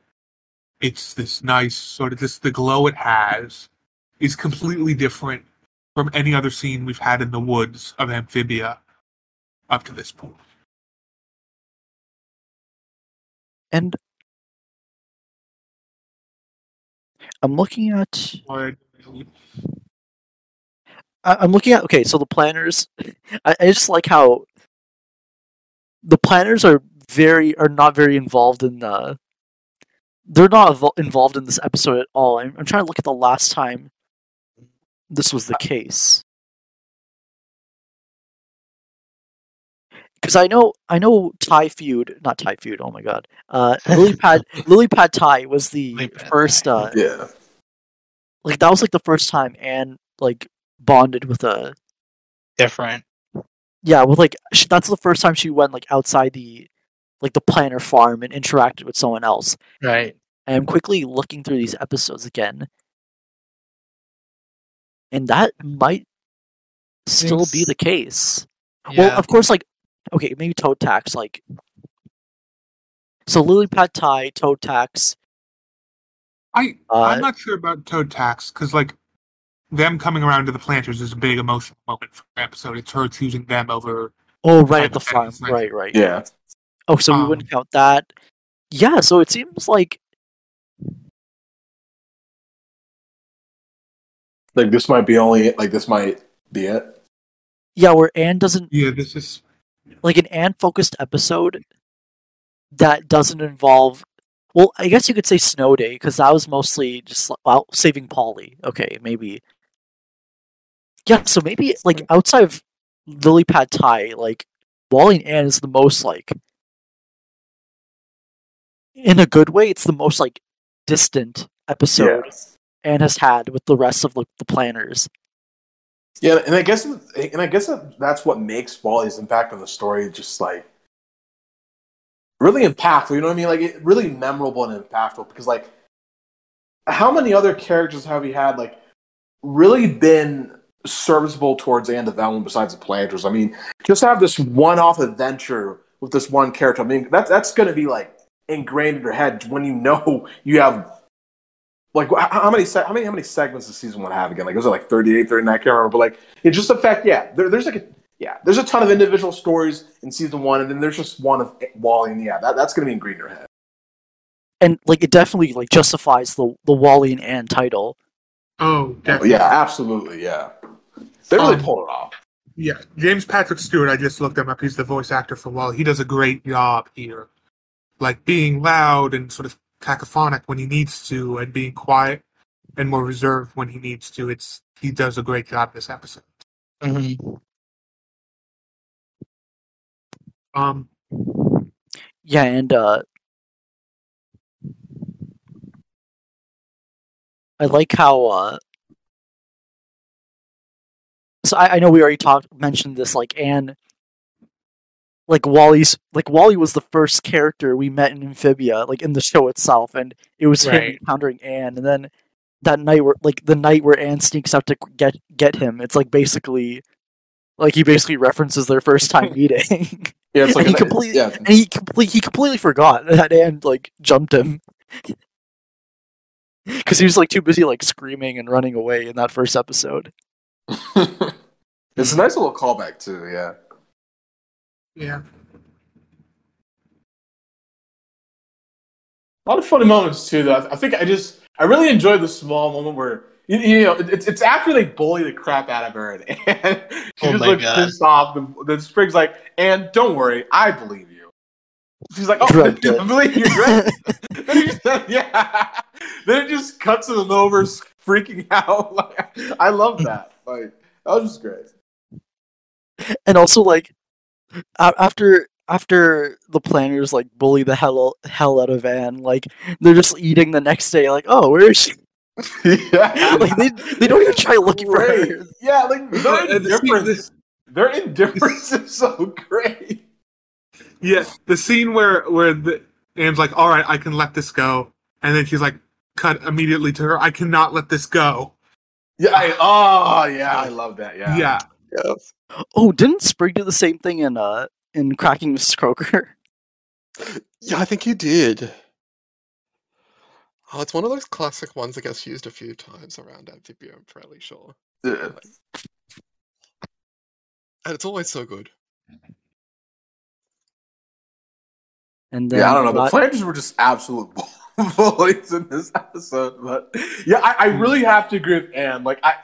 It's this nice sort of this the glow it has is completely different from any other scene we've had in the woods of Amphibia up to this point. and I'm looking at I'm looking at okay, so the Plantars. I, I just like how the Plantars are very are not very involved in the. They're not involved in this episode at all. I'm, I'm trying to look at the last time this was the case. Because I know, I know, Thai feud, not Thai feud. Oh my god, uh, Lily Pad, Lily Pad Thai was the Lily first. Thai. Uh, Yeah. like that was like the first time Anne like bonded with a Different. yeah with like sh- that's the first time she went like outside the like the Plantar farm and interacted with someone else Right. and i'm quickly looking through these episodes again and that might still be the case Yeah. well of course like okay maybe toad tax like so lily pad thai toad tax I Uh, I'm not sure about Toad Tax because like them coming around to the Plantars is a big emotional moment for the episode. It's her choosing them over. oh right at the farm Hypothetically. right right Yeah. Oh so we Um, wouldn't count that yeah so it seems like Like this might be only like this might be it. yeah where anne doesn't Yeah. This is like an Anne focused episode that doesn't involve well, I guess you could say Snow Day because that was mostly just well saving Polly. Okay, maybe. Yeah, so maybe like outside of Lily Pad Thai, like Wally and Anne is the most like in a good way, it's the most like distant episode Anne has had with the rest of like the Plantars. Yeah, and I guess and I guess that's what makes Wally's impact on the story just like really impactful. You know what I mean? Like it really memorable and impactful because like how many other characters have we had like really been serviceable towards the end of besides the Plantars. I mean, just have this one-off adventure with this one character. I mean, that's that's going to be like ingrained in your head when you know you have like how many how many how many segments does season one have again? Like was it like 38, 39, I can't remember, but like it just affect yeah, there, there's like a yeah, there's a ton of individual stories in season one, and then there's just one of Wally, and yeah, that, that's gonna be ingrained in your head. and like it definitely like justifies the the Wally and Anne title. Oh, Oh, definitely. yeah, absolutely, yeah. They really Um, pulled it off. Yeah, James Patrick Stewart. I just looked him up. He's the voice actor for Wally. He does a great job here, like being loud and sort of cacophonic when he needs to, and being quiet and more reserved when he needs to. It's he does a great job this episode. Mhm. Um, Yeah, and uh I like how uh so I, I know we already talked mentioned this like Anne like Wally's like Wally was the first character we met in Amphibia, like in the show itself, and it was him Right. encountering Anne, and then that night where like the night where Anne sneaks out to get get him, it's like basically like he basically references their first time meeting. Yeah, it's like and he an- completely yeah, and he complete he completely forgot that Anne like jumped him because he was like too busy like screaming and running away in that first episode. it's a nice little callback too. Yeah. Yeah. A lot of funny moments too. Though I think I just I really enjoyed the small moment where you, you know it's it's after they bully the crap out of her and, and she Oh just looks God. pissed off. The, the Sprig's like, and don't worry, I believe you. She's like, oh, Drugged I it. believe you, right? then he just, yeah. Then it just cuts to them over freaking out. Like, I love that. Like that was just great. and also like a- after after the Plantars like bully the hell hell out of Anne, like they're just eating the next day. Like, oh, where is she? yeah. like they they don't even try looking for her. Yeah, like their scene- indifference. Their indifference is so great. Yeah, the scene where where the Anne's like, "All right, I can let this go," and then she's like, cut immediately to her, "I cannot let this go." Yeah. I, oh, yeah. I love that. Yeah. Yeah, Yes. Oh, didn't Sprig do the same thing in uh in Cracking Mrs. Croaker? Yeah, I think he did. Oh, it's one of those classic ones that gets used a few times around Amphibia, I'm fairly sure. Yeah. And it's always so good. And then Yeah, I don't know. The Lot- Plantars were just absolute bullies in this episode, but yeah, I, I really have to agree with Anne. Like, I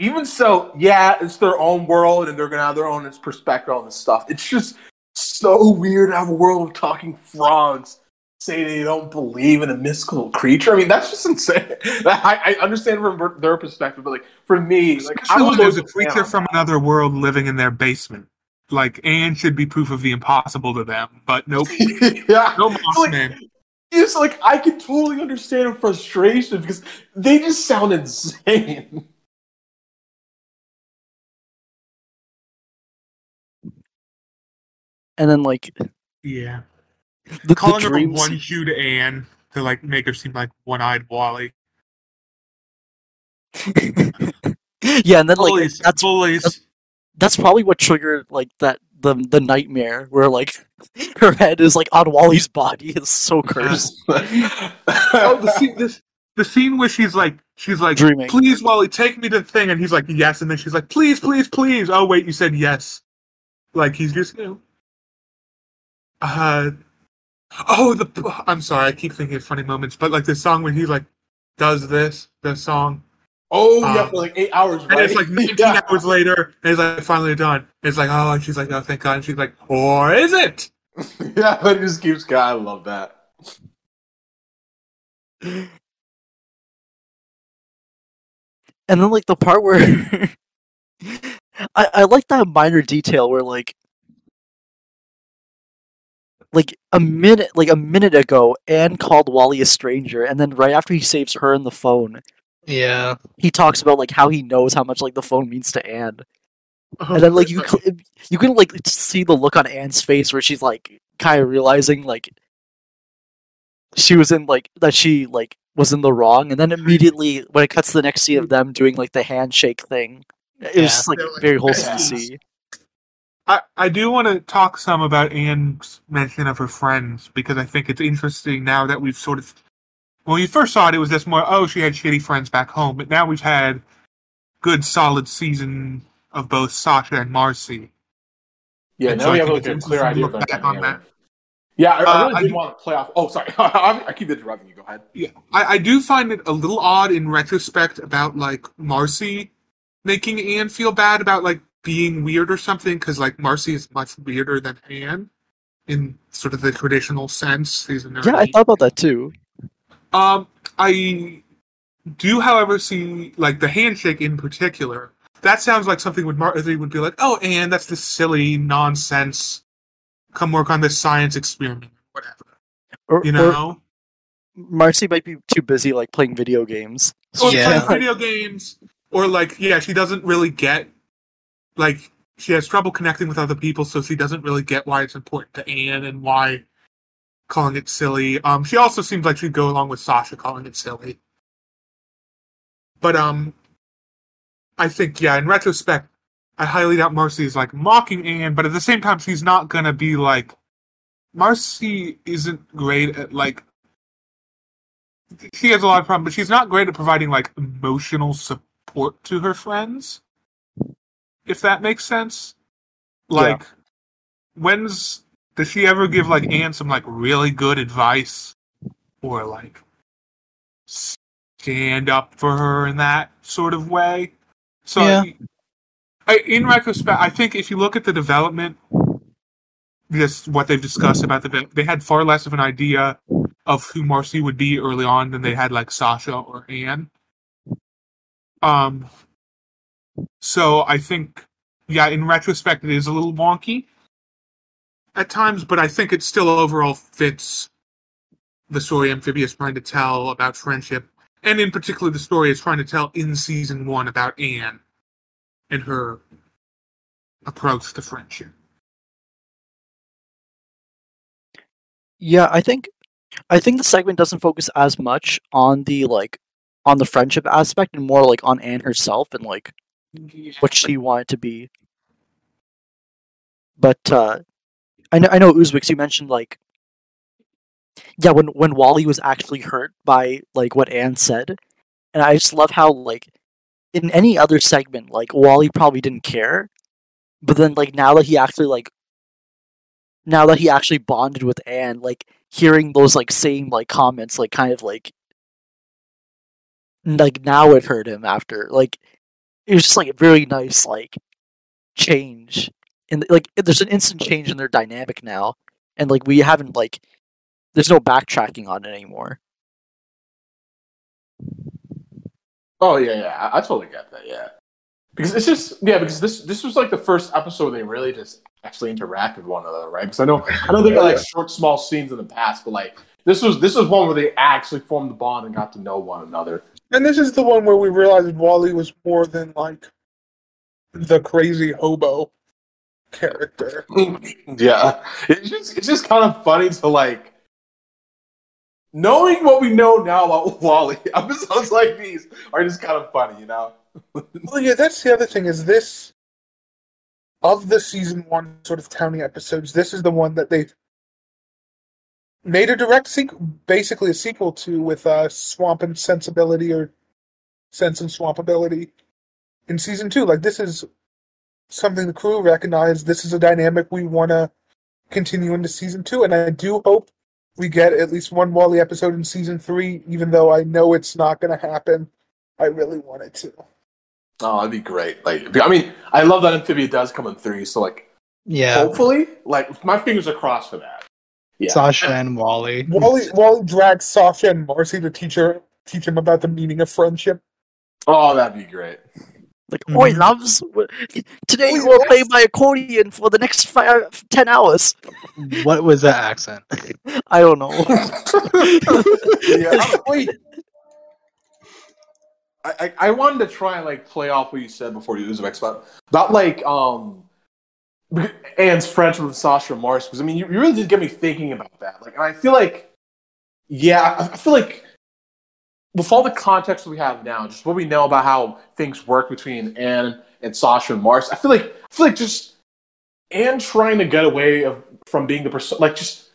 even so, yeah, it's their own world, and they're gonna have their own perspective on this stuff. It's just so weird to have a world of talking frogs say they don't believe in a mystical creature. I mean, that's just insane. I, I understand from their perspective, but like for me, like I was there's a creature from another world living in their basement. Like Anne should be proof of the impossible to them, but nope, yeah, no Like, Mossman. It's like I can totally understand her frustration because they just sound insane. And then like Yeah, the, the calling her a dreams. one-hued Anne to like make her seem like one-eyed Wally. yeah, and then like Bullies, that's bullies. that's probably what triggered like that the the nightmare where like her head is like on Wally's body. It's so cursed. oh, the scene, this, the scene where she's like, she's like, Dreaming. please, Wally, take me to the thing, and he's like, yes, and then she's like, please, please, please. Oh wait, you said yes. Like he's just, you know. Uh, oh, the. I'm sorry, I keep thinking of funny moments, but like the song when he like does this, the song, oh yeah, Um, for like eight hours, and right? it's like 19 Yeah. hours later, and it's like finally done. It's like, oh, and she's like, oh, thank God, and she's like, or is it? yeah, but it just keeps going. I love that. and then like the part where I I like that minor detail where like like a minute like a minute ago Anne called Wally a stranger and then right after he saves her in the phone Yeah. he talks about like how he knows how much like the phone means to Anne. Oh, and then like you cl- you can like see the look on Anne's face where she's like kind of realizing like she was in like that she like was in the wrong, and then immediately when it cuts to the next scene of them doing like the handshake thing, it was just like like, very wholesome to see. I, I do want to talk some about Anne's mention of her friends because I think it's interesting now that we've sort of. When you first saw it, it was just more, oh, she had shitty friends back home. But now we've had good, solid season of both Sasha and Marcy. Yeah, And now so we I have like a clear idea to of look back on dynamic. Yeah, I, I Uh, really I did do- want to play off. Oh, sorry, I, I keep interrupting you. Go ahead. Yeah, I, I do find it a little odd in retrospect about like Marcy making Anne feel bad about like being weird or something because like Marcy is much weirder than Anne in sort of the traditional sense. She's a Yeah, I thought about that too. Um, I do, however, see like the handshake in particular. That sounds like something would Marcy would be like, "Oh, Anne, that's this silly nonsense. Come work on this science experiment, whatever." Or, You or know, Marcy might be too busy like playing video games. So or Yeah. plays video games, or like, yeah, she doesn't really get like she has trouble connecting with other people, so she doesn't really get why it's important to Anne and why calling it silly. Um, she also seems like she'd go along with Sasha calling it silly. But um, I think yeah, in retrospect, I highly doubt Marcy is like mocking Anne, but at the same time, she's not gonna be like. Marcy isn't great at like. She has a lot of problems, but she's not great at providing like emotional support to her friends. If that makes sense, like, when's does she ever give like Anne some like really good advice, or like stand up for her in that sort of way? So, Yeah. I, in retrospect, I think if you look at the development, just what they've discussed about the they had far less of an idea of who Marcy would be early on than they had like Sasha or Anne. Um. So I think, yeah, in retrospect, it is a little wonky at times, but I think it still overall fits the story Amphibia's trying to tell about friendship, and in particular, the story is trying to tell in season one about Anne and her approach to friendship. Yeah, I think I think the segment doesn't focus as much on the like on the friendship aspect and more like on Anne herself and like what she wanted to be. But uh I know I know Uzbeks you mentioned like yeah when when Wally was actually hurt by like what Anne said and I just love how like in any other segment like Wally probably didn't care but then like now that he actually like now that he actually bonded with Anne like hearing those like same like comments like kind of like like now it hurt him after like it was just like a very nice like change and like there's an instant change in their dynamic now and like we haven't like there's no backtracking on it anymore Oh yeah, yeah. I, I totally get that. Yeah, because it's just yeah, because this this was like the first episode where they really just actually interact with one another, right? Because I know I know they got like short, small scenes in the past, but like this was this was one where they actually formed the bond and got to know one another. And this is the one where we realized Wally was more than like the crazy hobo character. yeah, it's just it's just kind of funny to like knowing what we know now about Wally. Episodes like these are just kind of funny, you know. Well, yeah, that's the other thing. Is this of the season one sort of towny episodes? This is the one that they made a direct sequel, basically a sequel to with uh, Swamp and Sensibility or Sense and Swampability in season two. Like this is something the crew recognized. This is a dynamic we want to continue into season two, and I do hope we get at least one Wally episode in season three. Even though I know it's not going to happen, I really want it to. Oh, that'd be great. Like, I mean, I love that Amphibia does come in three, so like, Yeah. hopefully, like, my fingers are crossed for that. Yeah. Sasha and Wally. Wally Wally drags Sasha and Marcy to teach her teach him about the meaning of friendship. Oh, that'd be great. like oi Mhm. loves today Oi, we'll play my accordion for the next five, ten hours What was that accent? i don't know yeah, Wait, I, I, I wanted to try and like play off what you said before you Uzbeks, but about like um Anne's friendship with Sasha Morris because I mean you, you really did get me thinking about that. Like, I feel like yeah, I, I feel like with all the context we have now, just what we know about how things work between Anne and Sasha and Mars, I feel like I feel like just Anne trying to get away of, from being the person, like just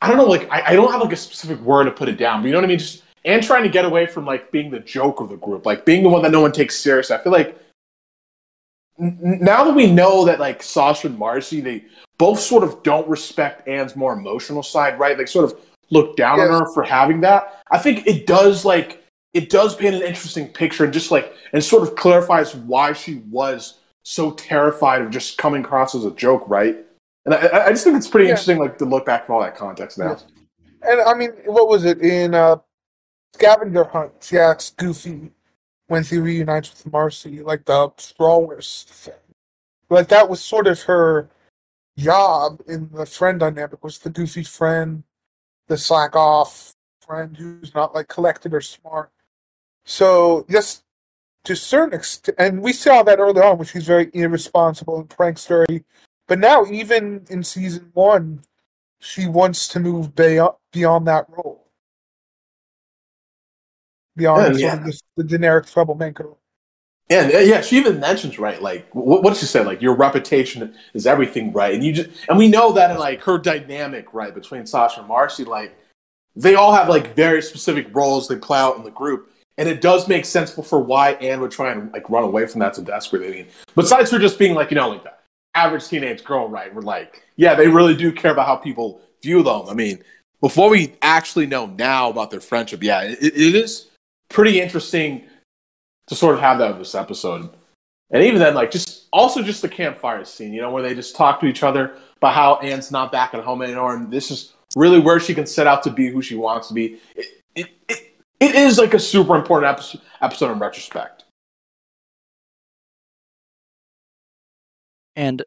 I don't know, like I, I don't have like a specific word to put it down, but you know what I mean? Just Anne trying to get away from like being the joke of the group, like being the one that no one takes seriously. I feel like now that we know that like Sasha and Marcy, they both sort of don't respect Anne's more emotional side, right? Like sort of look down Yes. on her for having that. I think it does like it does paint an interesting picture and just like and sort of clarifies why she was so terrified of just coming across as a joke, right? And I, I- I just think it's pretty Yeah. interesting, like to look back from all that context now. Yes. And I mean, what was it in uh, Scavenger Hunt? She asks Goofy when she reunites with Marcy, like the strawless thing. Like that was sort of her job in the friend dynamic was the goofy friend, the slack off friend who's not like collected or smart. So just to a certain extent, and we saw that early on when she's very irresponsible and prankstery. But now, even in season one, she wants to move beyond that role, beyond Yeah, sort of just the generic troublemaker. And uh, yeah, she even mentions right, like what, what she say? Like your reputation is everything, right? And you just and we know that in like her dynamic, right, between Sasha and Marcy, like they all have like very specific roles they play out in the group, and it does make sense for, for why Anne would try and like run away from that so desperately. I mean, besides her just being like you know like the average teenage girl, right? We're like, yeah, they really do care about how people view them. I mean, before we actually know now about their friendship, yeah, it, it is pretty interesting to sort of have that this episode. And even then, like just also just the campfire scene, you know, where they just talk to each other about how Anne's not back at home anymore, and this is really where she can set out to be who she wants to be. It it, it, it is like a super important episode, episode in retrospect. and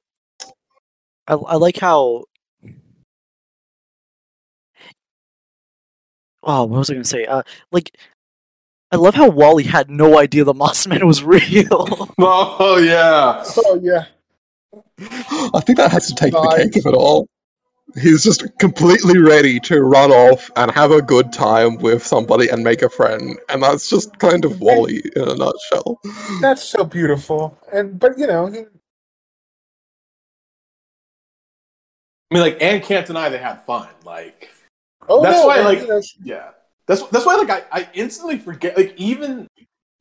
I, I like how. Oh, what was I going to say? Uh, like, I love how Wally had no idea the Mossman was real. Oh yeah, Oh yeah, I think that has to take the cake of it all. He's just completely ready to run off and have a good time with somebody and make a friend, and that's just kind of Wally in a nutshell. that's so beautiful. And but you know, he, I mean, like Anne can't deny they had fun. Like oh That's no, why, like- you know, she- Yeah, that's that's why like I, I instantly forget like even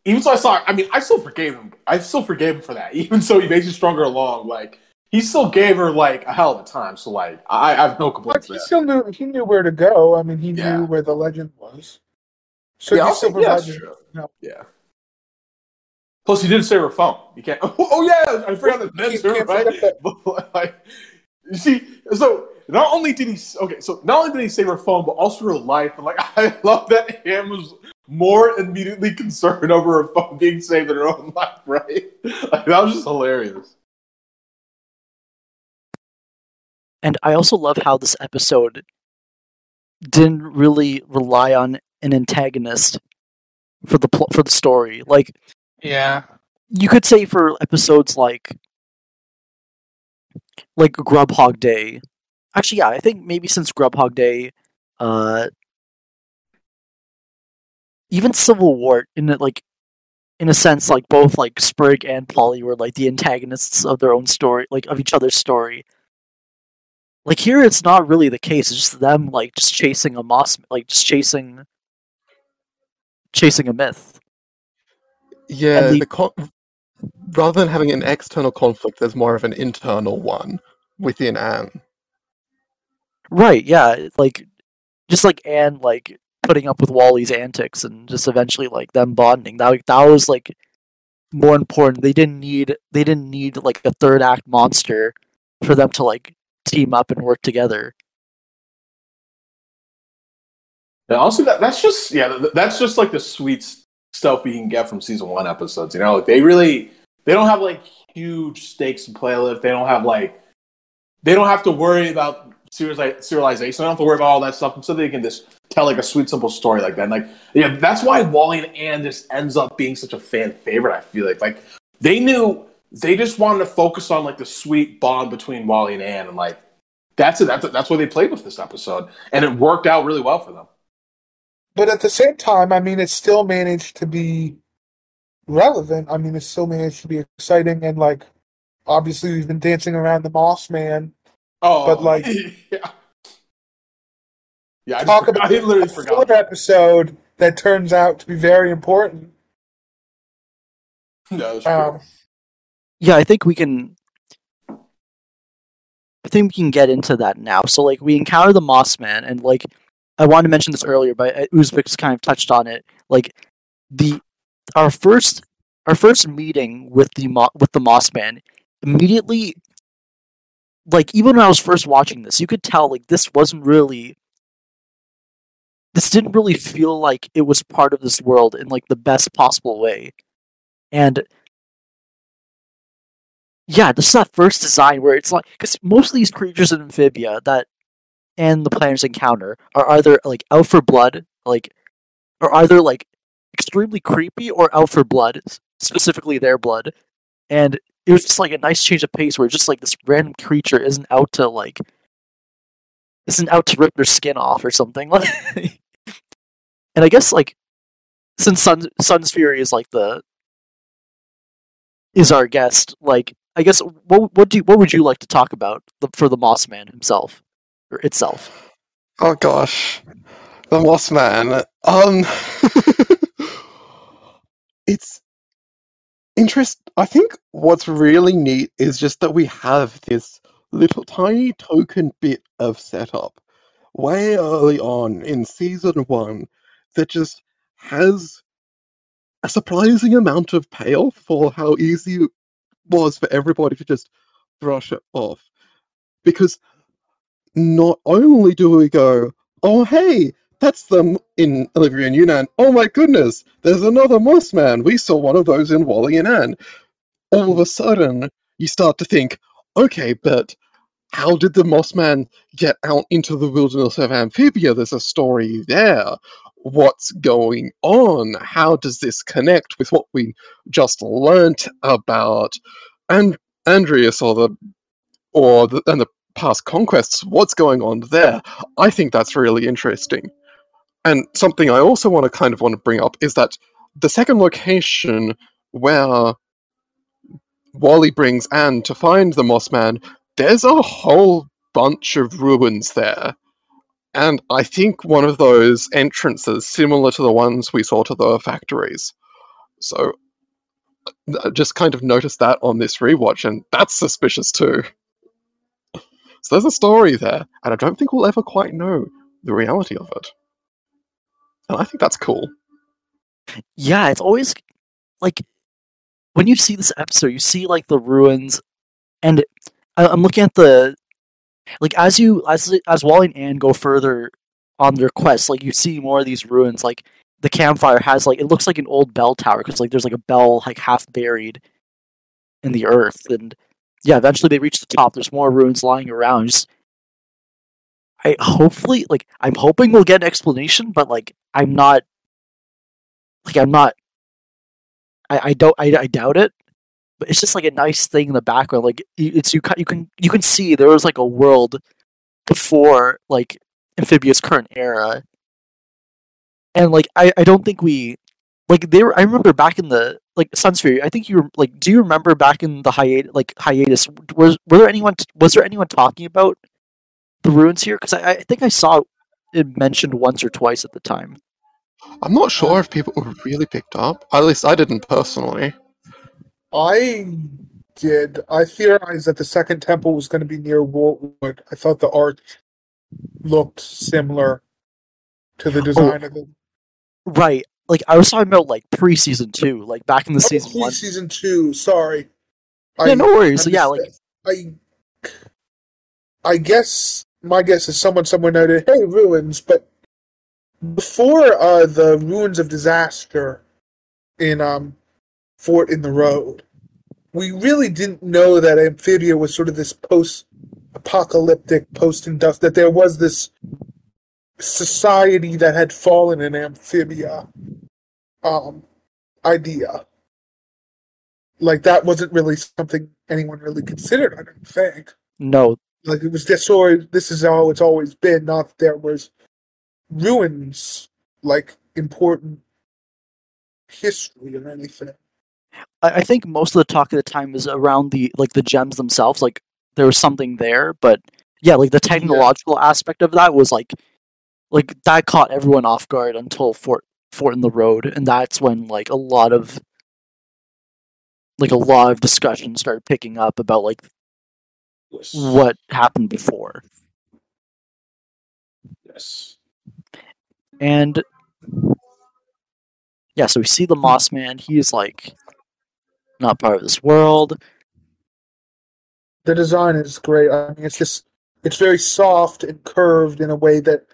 even so I saw I mean I still forgave him I still forgave him for that even so he makes you stronger along like he still gave her like a hell of a time so like I, I have no But complaints he there. still knew he knew where to go. I mean, he Yeah. knew where the legend was. So yeah, he I'll still say- yeah, that's true. no. Yeah. Plus, he didn't save her phone. You can't. Oh, oh, yeah, I forgot that Can't- that's her, right? But, like, you see, so not only did he okay, so not only did he save her phone, but also her life. And like, I love that Anne was more immediately concerned over her phone being saved than her own life, right? Like, that was just hilarious. and I also love how this episode didn't really rely on an antagonist for the pl- for the story. Like Yeah. you could say for episodes like like Grubhog Day. Actually, yeah, I think maybe since Grubhog Day, uh, even Civil War, in it, like in a sense, like both like Sprig and Polly were like the antagonists of their own story, like of each other's story. Like here, it's not really the case. It's just them like just chasing a moss, like just chasing, chasing a myth. Yeah, the- rather than having an external conflict, there's more of an internal one within Anne. Right, yeah, like just like Anne like putting up with Wally's antics and just eventually like them bonding. That that was like more important. They didn't need they didn't need like a third act monster for them to like team up and work together. And also, that, that's just yeah, that's just like the sweet stuff we can get from season one episodes. You know, like they really they don't have like huge stakes to play with. They don't have like they don't have to worry about serialization. I don't have to worry about all that stuff. Instead, they can just tell like a sweet, simple story like that. And, like yeah, that's why Wally and Anne just ends up being such a fan favorite. I feel like like they knew they just wanted to focus on like the sweet bond between Wally and Anne, and like that's it. That's. That's why they played with this episode, and it worked out really well for them. but at the same time, I mean, it still managed to be relevant. I mean, it still managed to be exciting, and like, obviously, we've been dancing around the Moss Man. Oh, But, like- yeah, yeah. I, Talk forgot- about I literally a forgot. episode that turns out to be very important. No, that's true. Um, yeah, I think we can. I think we can get into that now. So, like, we encounter the Moss Man, and like, I wanted to mention this earlier, but uh, Uzbek's kind of touched on it. Like, the our first our first meeting with the Mo- with the Moss Man immediately, like, even when I was first watching this, you could tell like this wasn't really. This didn't really feel like it was part of this world in like the best possible way, and yeah, this is that first design where it's like because most of these creatures in Amphibia that and the Plantars encounter are either like out for blood, like, or either like extremely creepy or out for blood, specifically their blood, and it was just like a nice change of pace where just like this random creature isn't out to like isn't out to rip their skin off or something. Like, and I guess like since Sun Sunsfury is like the is our guest. Like, I guess what what do you, what would you like to talk about for the Moss Man himself or itself? Oh gosh, the Moss Man. Um, it's interest. I think what's really neat is just that we have this little tiny token bit of setup way early on in season one that just has a surprising amount of payoff for how easy it was for everybody to just brush it off. Because not only do we go, oh hey, that's them in Olivia and Yunan. Oh my goodness, there's another Moss Man. We saw one of those in Wally and Anne. All of a sudden, you start to think, okay, but how did the Moss Man get out into the wilderness of Amphibia? There's a story there. What's going on? How does this connect with what we just learnt about and Andrias or the or the, and the past conquests? What's going on there? I think that's really interesting. And something I also want to kind of want to bring up is that the second location where Wally brings Anne to find the Moss Man, there's a whole bunch of ruins there. And I think one of those entrances similar to the ones we saw to the factories. So I just kind of noticed that on this rewatch, and that's suspicious too. So there's a story there, and I don't think we'll ever quite know the reality of it. And I think that's cool. Yeah, it's always like when you see this episode, you see like the ruins, and I, I'm looking at the like as you as as Wally and Anne go further on their quest, like you see more of these ruins. Like the campfire has like it looks like an old bell tower because like there's like a bell like half buried in the earth, and yeah, eventually they reach the top. There's more ruins lying around. Just I hopefully like I'm hoping we'll get an explanation, but like I'm not like I'm not I, I don't I, I doubt it. But it's just like a nice thing in the background like it's you you can you can see there was like a world before like Amphibia's current era. And like I, I don't think we like they were I remember back in the like Sunsfury I think you were like do you remember back in the hiatus like hiatus was were there anyone was there anyone talking about the ruins here because I, I think I saw it mentioned once or twice at the time I'm not sure if people were really picked up. At least I didn't personally. I did. I theorized that the second temple was going to be near Wartwood. I thought the arch looked similar to the design oh. of the Right. Like I was talking about like pre season two, like back in the Oh, season please, one. season two. Sorry. Yeah, no worries. So yeah, like I, I guess my guess is someone somewhere noted, "Hey, ruins," but before uh, the ruins of disaster in um, Fort in the Road, we really didn't know that Amphibia was sort of this post-apocalyptic, post-indust. That there was this society that had fallen in Amphibia um, idea. Like that wasn't really something anyone really considered. I don't think. no, Like it was just always this is how it's always been. Not that there was ruins like important history or anything. I, I think most of the talk at the time was around the like the gems themselves. Like there was something there, but yeah, like the technological aspect of that was like like that caught everyone off guard until Fort Fort in the Road, and that's when like a lot of like a lot of discussion started picking up about like what happened before. Yes. And yeah, so we see the Moss Man. He's like not part of this world. The design is great. I mean, it's just it's very soft and curved in a way that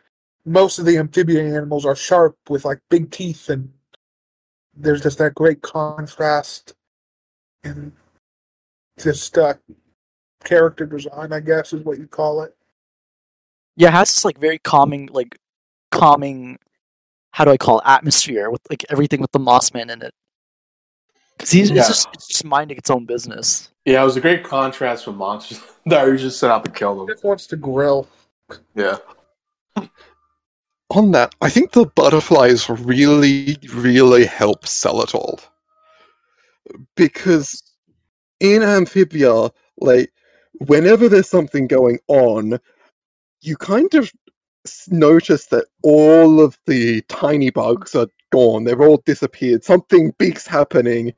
most of the amphibian animals are sharp with like big teeth, and there's just that great contrast and just uh, character design. I guess is what you call it. Yeah, it has this like very calming, like calming. How do I call it? Atmosphere with like everything with the Moss Man in it. Because he's Yeah. it's just it's just minding its own business. Yeah, it was a great contrast from monsters that are just set out to kill them. Just wants to grill. Yeah. On that, I think the butterflies really, really help sell it all. Because in Amphibia, like, whenever there's something going on, you kind of notice that all of the tiny bugs are gone. They've all disappeared. Something big's happening,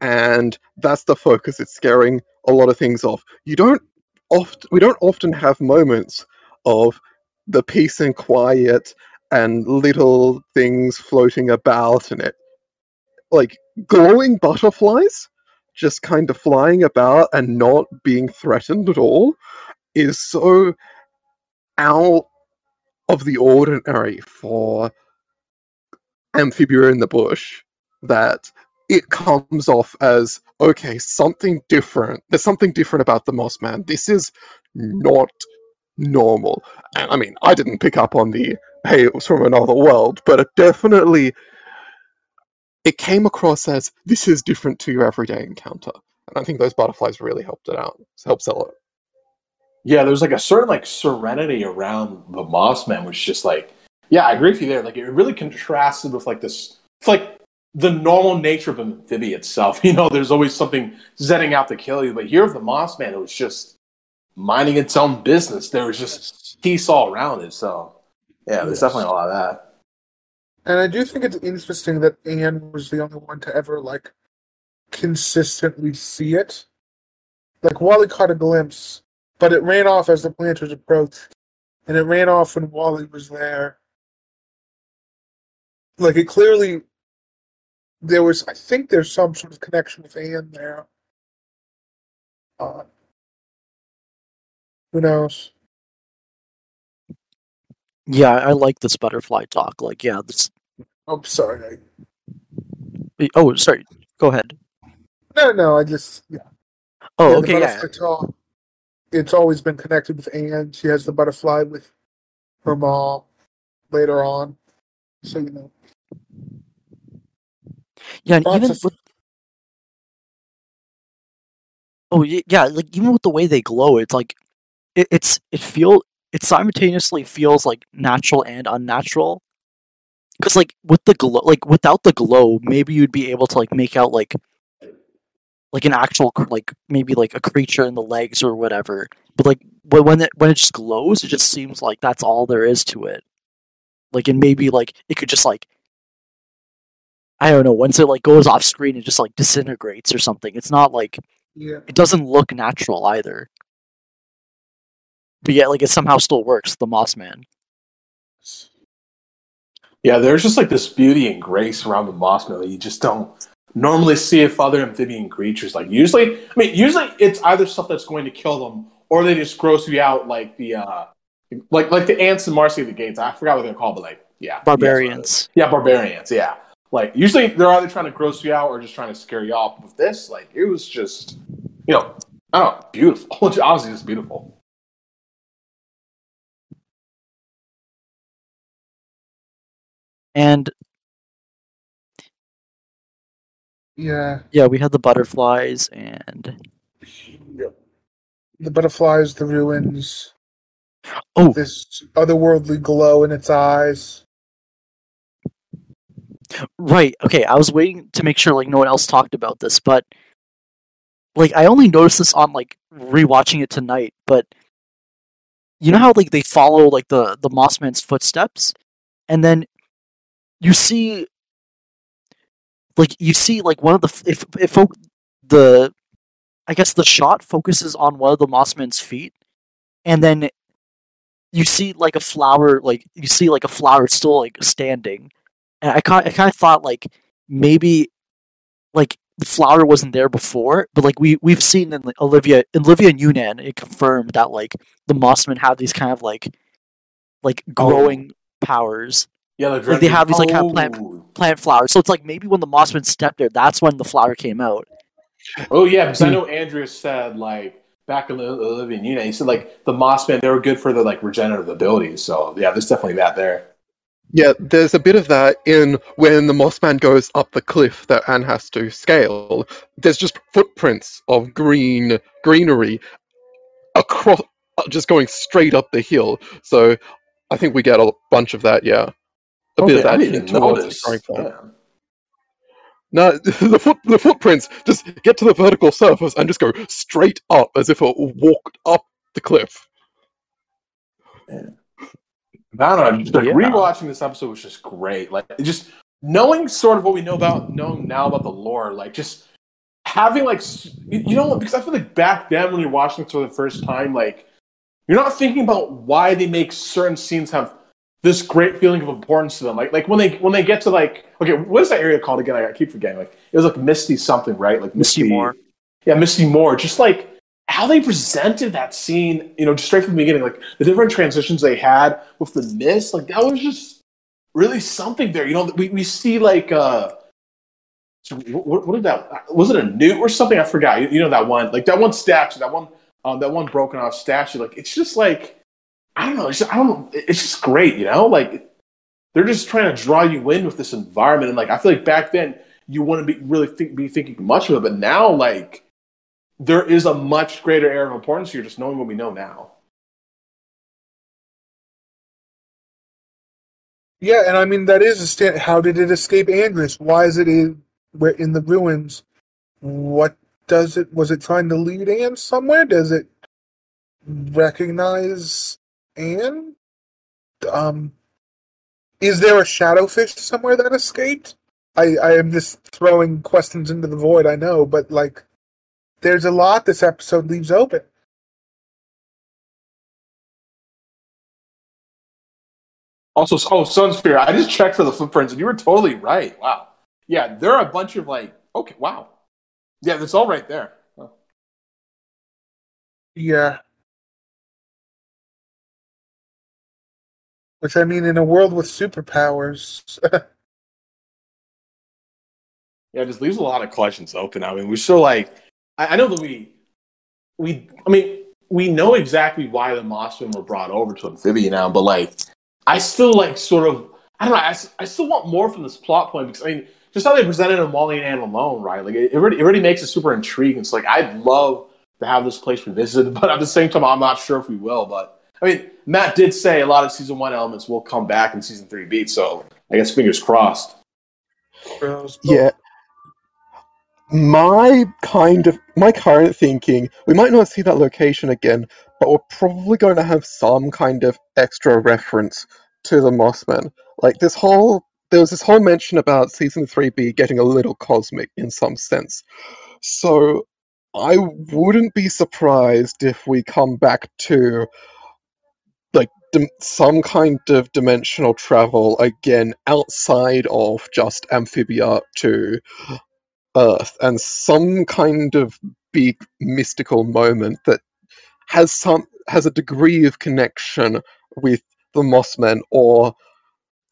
and that's the focus. It's scaring a lot of things off. You don't oft we don't often have moments of the peace and quiet and little things floating about in it. Like glowing butterflies just kind of flying about and not being threatened at all is so out of the ordinary for amphibia in the bush that it comes off as okay something different. There's something different about the moss man. This is not normal. And i mean i didn't pick up on the hey it was from another world but it definitely it came across as this is different to your everyday encounter and i think those butterflies really helped it out helped sell it Yeah, there's like a certain like serenity around the Mossman, which just like, yeah, I agree with you there. Like it really contrasted with like this, it's like the normal nature of an amphibia itself. You know, there's always something setting out to kill you, but here with the Mossman, it was just minding its own business. There was just peace all around it. So yeah, there's Yes. definitely a lot of that. And I do think it's interesting that Anne was the only one to ever like consistently see it. Like Wally caught a glimpse, but it ran off as the Plantars approached, and it ran off when Wally was there. Like it clearly, there was. I think there's some sort of connection with Anne there. Uh, who knows? Yeah, I like this butterfly talk. Like, yeah, this. I'm sorry. I, Oh, sorry. Go ahead. no, no. I just yeah. Oh, Yeah, okay, yeah. talk, It's always been connected with Anne. She has the butterfly with her mom later on. So you know. Yeah, and even of- with oh yeah, like even with the way they glow, it's like it, it's it feel it simultaneously feels like natural and unnatural. Because like with the glow, like without the glow, maybe you'd be able to like make out like like an actual like maybe like a creature in the legs or whatever. But like when when it when it just glows, it just seems like that's all there is to it. Like and maybe like it could just like I don't know, once it like goes off screen it just like disintegrates or something. It's not like Yeah. it doesn't look natural either. But yet like it somehow still works, the Moss Man. Yeah, there's just like this beauty and grace around the Moss Man that you just don't normally see with other amphibian creatures. Like usually, I mean, usually it's either stuff that's going to kill them or they just gross you out, like the uh, like like the ants and Marcy of the Gates. I forgot what they're called, but like yeah, Barbarians. Yeah, barbarians. Yeah, like usually they're either trying to gross you out or just trying to scare you off. With this, like it was just, you know, I don't know, beautiful. Obviously, just beautiful. And Yeah. yeah, we had the butterflies and Yep. The butterflies, the ruins, oh this otherworldly glow in its eyes. Right. Okay. I was waiting to make sure like no one else talked about this, but like I only noticed this on like rewatching it tonight. But you know how like they follow like the the Mossman's footsteps, and then you see like you see like one of the if if fo- the I guess the shot focuses on one of the Mossman's feet, and then you see like a flower like you see like a flower still like standing. And I kind I kind of thought like maybe like the flower wasn't there before, but like we we've seen in like, Olivia in Olivia and Yunan it confirmed that like the Mossmen have these kind of like like oh, growing powers Yeah, Like, they have these, like, kind of plant- Oh. plant flowers. So it's like maybe when the Mossman stepped there, that's when the flower came out. Oh yeah, because I Hmm. know Andrias said like back in the Living and Una, he said like the Mossman they were good for the like regenerative abilities. So yeah, there's definitely that there. Yeah, there's a bit of that in when the Mossman goes up the cliff that Anne has to scale. There's just footprints of green greenery across, just going straight up the hill. So I think we get a bunch of that. Yeah, a bit of Okay, I that didn't towards the notice. point. Yeah. No, the foot the footprints just get to the vertical surface and just go straight up as if it walked up the cliff. I don't know. Just, like, Yeah. rewatching this episode was just great. Like just knowing sort of what we know about knowing now about the lore, like just having like you you know? Because I feel like back then when you're watching it for the first time, like you're not thinking about why they make certain scenes have this great feeling of importance to them. Like like when they when they get to like okay, what is that area called again? I, keep forgetting. Like it was like Misty something, right? Like Misty Moor. Yeah, Misty Moore. Just like how they presented that scene, you know, just straight from the beginning, like the different transitions they had with the mist, like that was just really something there. You know, we, we see like uh so what, what did that was it a newt or something? I forgot. You, you know that one, like that one statue, that one um that one broken off statue. Like it's just like I don't know, it's just, I don't it's just great, you know? Like they're just trying to draw you in with this environment and like I feel like back then you wouldn't be really think, be thinking much of it, but now like there is a much greater air of importance here just knowing what we know now. Yeah, and I mean that is a stand. How did it escape Andrias? Why is it in where in the ruins? What does it? Was it trying to lead Anne somewhere? Does it recognize Anne? Um, is there a shadowfish somewhere that escaped? I I am just throwing questions into the void. I know, but like, there's a lot this episode leaves open. Also, oh, Sunsfury, I just checked for the footprints and you were totally right. Wow. Yeah, there are a bunch of like, okay, wow. Yeah, that's all right there. Oh. Yeah. Which I mean, in a world with superpowers, Yeah, it just leaves a lot of questions open. I mean, we're still like, I, I know that we, we, I mean, we know exactly why the Mossmen were brought over to Amphibia now, but like, I still like sort of, I don't know—I still want more from this plot point because I mean, just how they presented him Molly and Anne alone, right? Like, it, it, already, it already makes it super intriguing. It's like, I'd love to have this place revisited, but at the same time, I'm not sure if we will. But I mean, Matt did say a lot of season one elements will come back in season three beats, so I guess fingers crossed. Yeah. My kind of my current thinking, we might not see that location again, but we're probably going to have some kind of extra reference to the Mossman. Like this whole there was this whole mention about season 3B getting a little cosmic in some sense. So I wouldn't be surprised if we come back to some kind of dimensional travel again outside of just amphibia to Earth and some kind of big mystical moment that has some has a degree of connection with the Mossmen or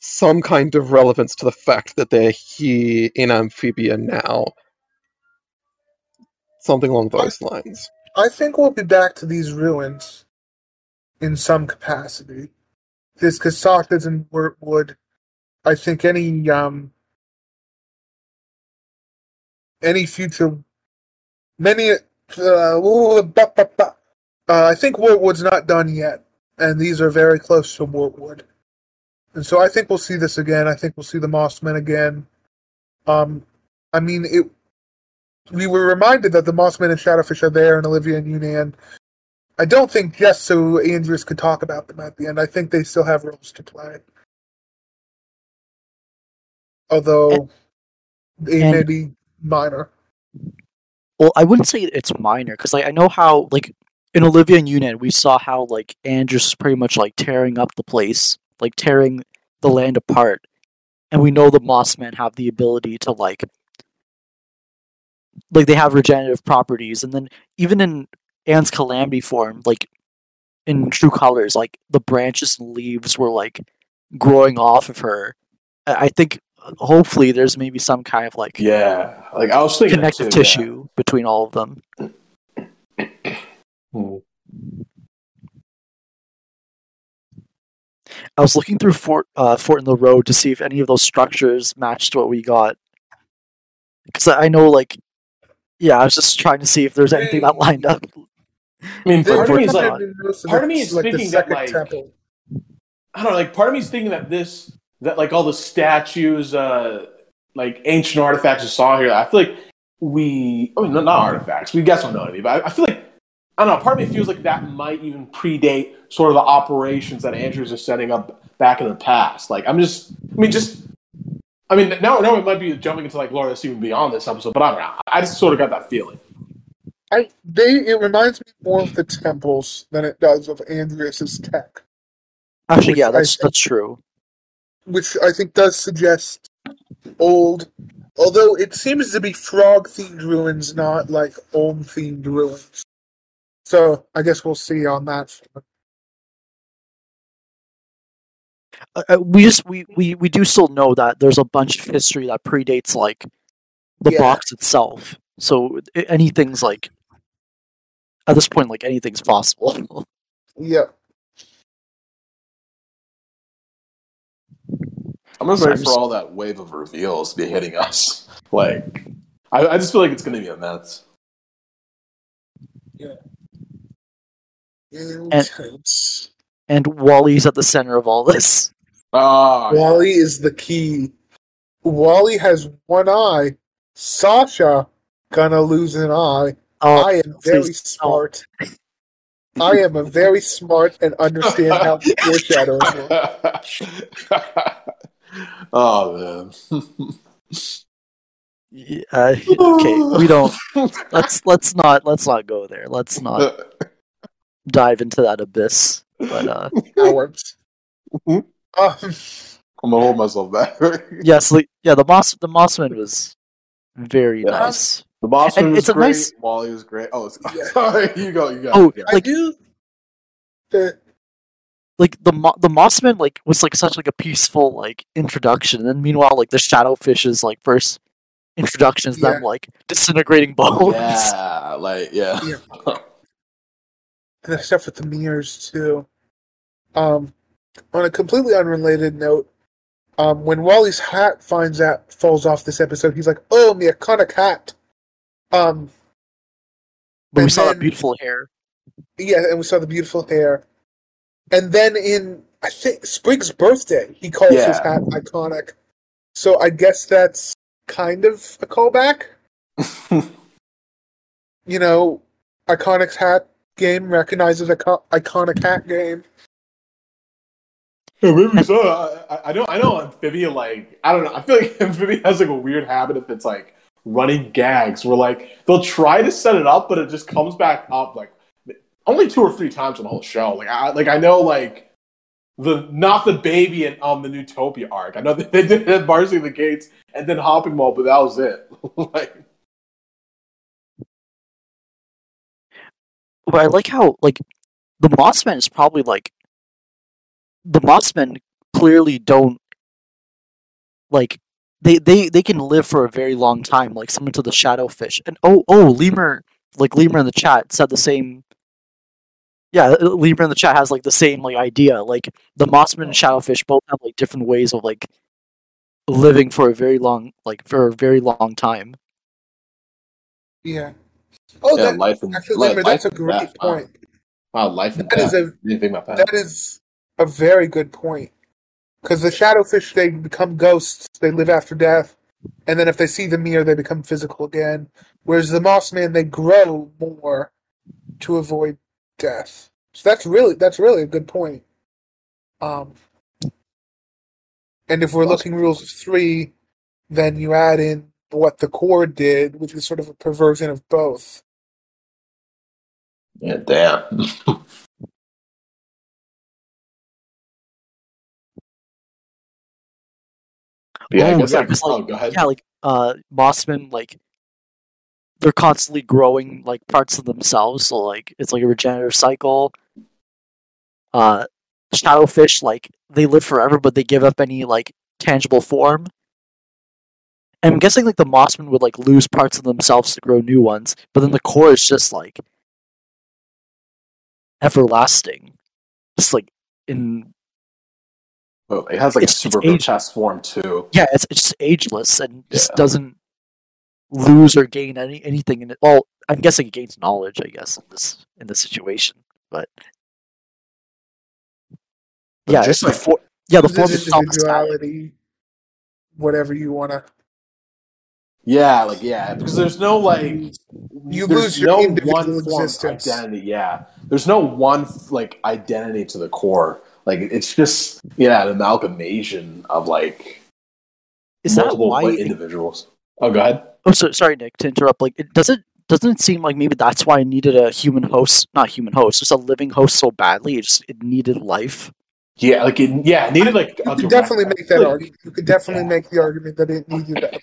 some kind of relevance to the fact that they're here in Amphibia now. Something along those lines. I think we'll be back to these ruins in some capacity. This because and would, I think any um any future many uh, uh I think Wartwood's not done yet, and these are very close to Wartwood. and so I think we'll see this again. I think we'll see the Mossmen again. Um, I mean, it. We were reminded that the Mossmen and Shadowfish are there, and Olivia and Yunan. I don't think just so Andrias could talk about them at the end. I think they still have roles to play. Although they may be minor. Well, I wouldn't say it's minor because like I know how like in Olivia and Yunan we saw how like Andrias is pretty much like tearing up the place, like tearing the land apart, and we know the Mossmen have the ability to like like they have regenerative properties, and then even in Anne's calamity form, like in true colors, like the branches and leaves were like growing off of her. I I think uh, hopefully there's maybe some kind of like Yeah, like I was thinking connective too, yeah. tissue between all of them. Hmm. I was looking through Fort uh, Fort in the Road to see if any of those structures matched what we got. Because I know, like, yeah, I was just trying to see if there's anything that lined up. I mean, They part of me is Unfortunately like, recommended most of part of me is like thinking that, like- temple. I don't know, like part of me is thinking that this, that like all the statues, uh, like ancient artifacts you saw here, I feel like we, I mean, not artifacts, we guess we don't know any, but I, I feel like, I don't know, part of me feels like that might even predate sort of the operations that Andrias is setting up back in the past. Like, I'm just, I mean, just, I mean, now, now it might be jumping into like Lord that's even beyond this episode, but I don't know. I just sort of got that feeling. I they it reminds me more of the temples than it does of Andrias's tech, Actually, yeah, that's think- that's true. which I think does suggest old. Although it seems to be frog themed ruins, not like Olm themed ruins. So I guess we'll see on that. Uh, uh, we just we, we we do still know that there's a bunch of history that predates like the Yeah. box itself. So anything's like at this point, like anything's possible. yep. I'm just Sorry, ready for all that wave of reveals to be hitting us. Like, I, I just feel like it's going to be immense. Yeah. Intense. and Wally's at the center of all this. Oh, yeah. Wally is the key. Wally has one eye. Sasha gonna lose an eye. Oh, I am very please, no. smart. I am a very smart and understand how to foreshadow. oh man. y- uh, okay, we don't. Let's let's not let's not go there. Let's not dive into that abyss. But uh, Cowards. Mhm. Um, I'm gonna hold myself back. yes, like, yeah, the moss the mossman was very Yeah. nice. The boss And was it's a great. nice- Wally was great. Oh, Yeah. sorry. You go. You go. Oh, yeah. I like do. The, like the mo- the mossman like was like such like a peaceful like introduction, and then meanwhile like the shadowfish's like first introduction is them like disintegrating bones. yeah, like yeah. Yeah. and the stuff with the mirrors too. Um, on a completely unrelated note, um, when Wally's hat finds out falls off this episode, he's like, "Oh, my iconic hat." Um, But we And saw that then- beautiful hair. yeah, and we saw the beautiful hair, and then in I think Sprig's birthday, he calls his hat iconic. So I guess that's kind of a callback. You know, iconic hat game recognizes ico- iconic hat game. Yeah, maybe so. I, I- I know. I know. Amphibia, like, I don't know. I feel like Amphibia has like a weird habit if it's like running gags, where like they'll try to set it up, but it just comes back up like only two or three times on the whole show. Like, I like I know like the not the baby and um the Newtopia arc. I know they did Marcy the Gates and then Hopping Mall, but that was it. like, But I like how like the Mossmen is probably like the Mossmen clearly don't like they they they can live for a very long time, like similar to the Shadowfish. And oh oh, Lemur like Lemur in the chat said the same. Yeah, uh, Lemur in the chat has like the same like idea. Like the Mossman and Shadowfish both have like different ways of like living for a very long like for a very long time. Yeah. Oh, yeah, that, life and actually, li- Limber, life that's a great death. Point. Wow, life and That is death. a Didn't think about that. that is a very good point. Because the shadowfish they become ghosts, they live after death, and then if they see the mirror, they become physical again. Whereas the moss man, they grow more to avoid death. So that's really that's really a good point. Um, and if we're looking rules of three, then you add in what the core did, which is sort of a perversion of both. Yeah, damn. yeah, Oh, yeah, 'cause, oh, like, go ahead. yeah, like uh Mossman, like they're constantly growing like parts of themselves, so like it's like a regenerative cycle. Uh shadowfish, like they live forever, but they give up any like tangible form. And I'm guessing like the Mossman would like lose parts of themselves to grow new ones, but then the core is just like everlasting. Just like in Oh, it has like It's- a super it's grotesque form too. yeah, it's it's just ageless and just doesn't lose or gain any anything in it. Well, I'm guessing it gains knowledge, I guess, in this in this situation. But But yeah, just the like- for- yeah, the form is itself is individuality, whatever you want to. Yeah, like yeah, because there's no like You lose your no individual one existence. identity. Yeah, there's no one like identity to the core. Like it's just yeah, an amalgamation of like Is that multiple why? like, it- individuals. Oh, go ahead. oh, so, sorry, Nick, to interrupt. Like, it doesn't doesn't it seem like maybe that's why I needed a human host, not human host, just a living host so badly. It just it needed life. Yeah, like it, yeah, it needed like You a could direct- definitely make that like, argument. You could definitely Yeah. make the argument that it needed a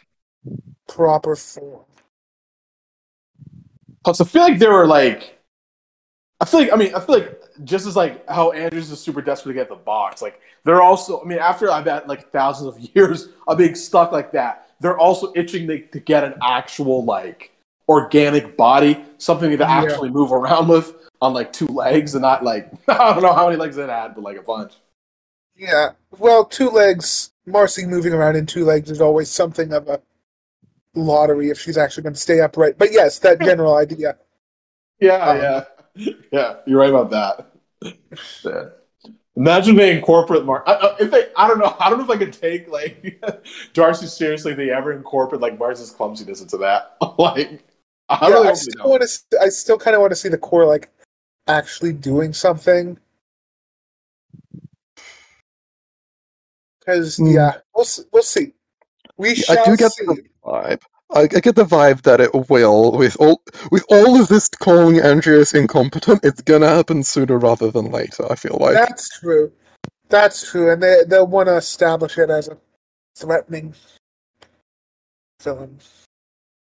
proper form. Plus, I feel like there were like, I feel like I mean, I feel like just as like how Andrias is super desperate to get the box, like they're also. I mean, after I've had like thousands of years of being stuck like that, they're also itching to, to get an actual like organic body, something to Yeah. actually move around with on like two legs and not like I don't know how many legs it had, but like a bunch. Yeah. Well, two legs. Marcy moving around in two legs is always something of a lottery if she's actually going to stay upright. But yes, that general idea. Yeah, Um, yeah, yeah. You're right about that. Yeah. Imagine being corporate Mar. I, I- if they, I don't know. I don't know if I could take like Darcy seriously. If they ever incorporate like Marcy's clumsiness into that, like I Yeah, really I still want to. I still kind of want to see the core like actually doing something. Because Hmm. yeah, we'll we'll see. We shall I do get see. the vibe. I, I get the vibe that it will. With all with all of this calling Andrias incompetent, it's gonna happen sooner rather than later. I feel like. That's true. That's true, and they they'll want to establish it as a threatening villain.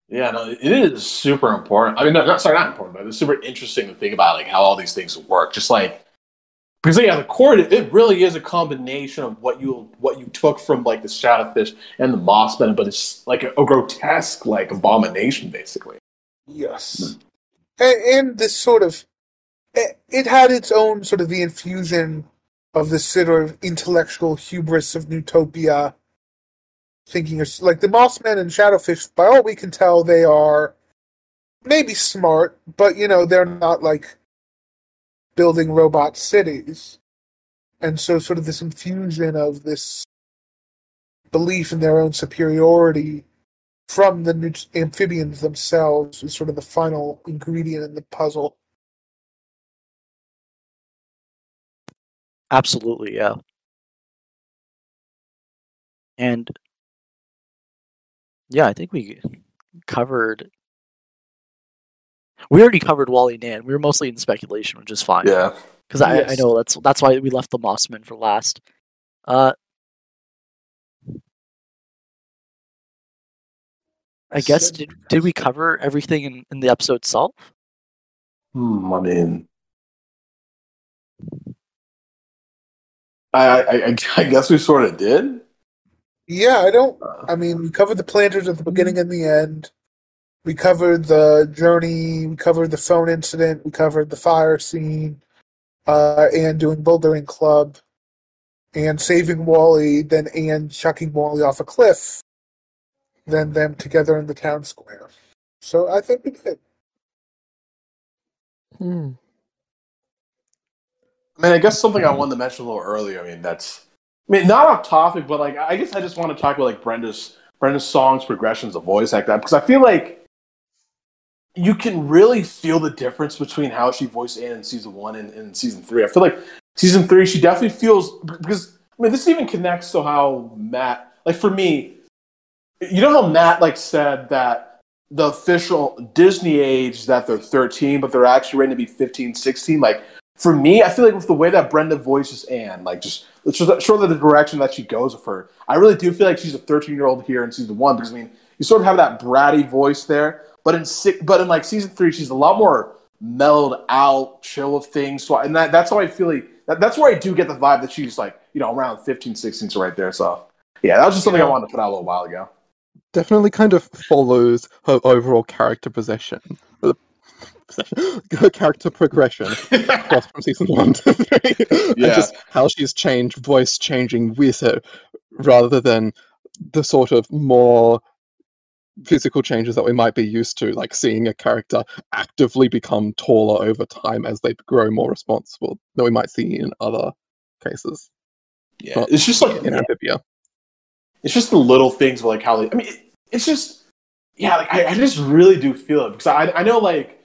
Yeah, no, it is super important. I mean, no, not sorry, not important, but it's super interesting to think about like how all these things work. Just like because yeah, the core it, really is a combination of what you what you took from like the shadowfish and the mossman, but it's like a, a grotesque like abomination, basically. Yes, and, and this sort of it, it had its own sort of the infusion of this sort of intellectual hubris of Newtopia. Thinking of, like the Mossman and Shadowfish, by all we can tell, they are maybe smart, but you know they're not like building robot cities. And so, sort of this infusion of this belief in their own superiority from the amphibians themselves is sort of the final ingredient in the puzzle. Absolutely, yeah. And yeah, I think we covered. We already covered Wally Nan. We were mostly in speculation, which is fine. Yeah, because I, I know that's that's why we left the Mossman for last. Uh, I guess did did we cover everything in, in the episode itself? hmm, I mean, I, I I I guess we sort of did. Yeah, I don't. Uh, I mean, we covered the Plantars at the beginning and the end. We covered the journey. We covered the phone incident. We covered the fire scene, uh, and doing bouldering club, and saving Wally. Then and chucking Wally off a cliff. Then them together in the town square. So I think we did. Hmm. I mean, I guess something I wanted to mention a little earlier. I mean, that's I mean, not off topic, but like I guess I just want to talk about like Brenda's Brenda Song's, progressions of voice like that because I feel like you can really feel the difference between how she voiced Anne in season one and, and season three. I feel like season three she definitely feels because I mean this even connects to how Matt like for me, you know how Matt like said that the official Disney age that they're 13, but they're actually ready to be 15, 16. Like for me, I feel like with the way that Brenda voices Anne, like just that the direction that she goes with her. I really do feel like she's a 13 year old here in season one because I mean you sort of have that bratty voice there, but in six, but in like season three, she's a lot more mellowed out, chill of things. So and that, that's how I feel like that, that's where I do get the vibe that she's like you know around 15, 16, so right there. So yeah, that was just something I wanted to put out a little while ago. Definitely kind of follows her overall character possession. Her character progression across from season one to three. And Yeah. just how she's changed, voice changing with it, rather than the sort of more physical changes that we might be used to, like seeing a character actively become taller over time as they grow more responsible, that we might see in other cases Yeah, it's just like in Amphibia. it's just the little things like how they. I mean, it, it's just yeah. Like I, I just really do feel it because I I know like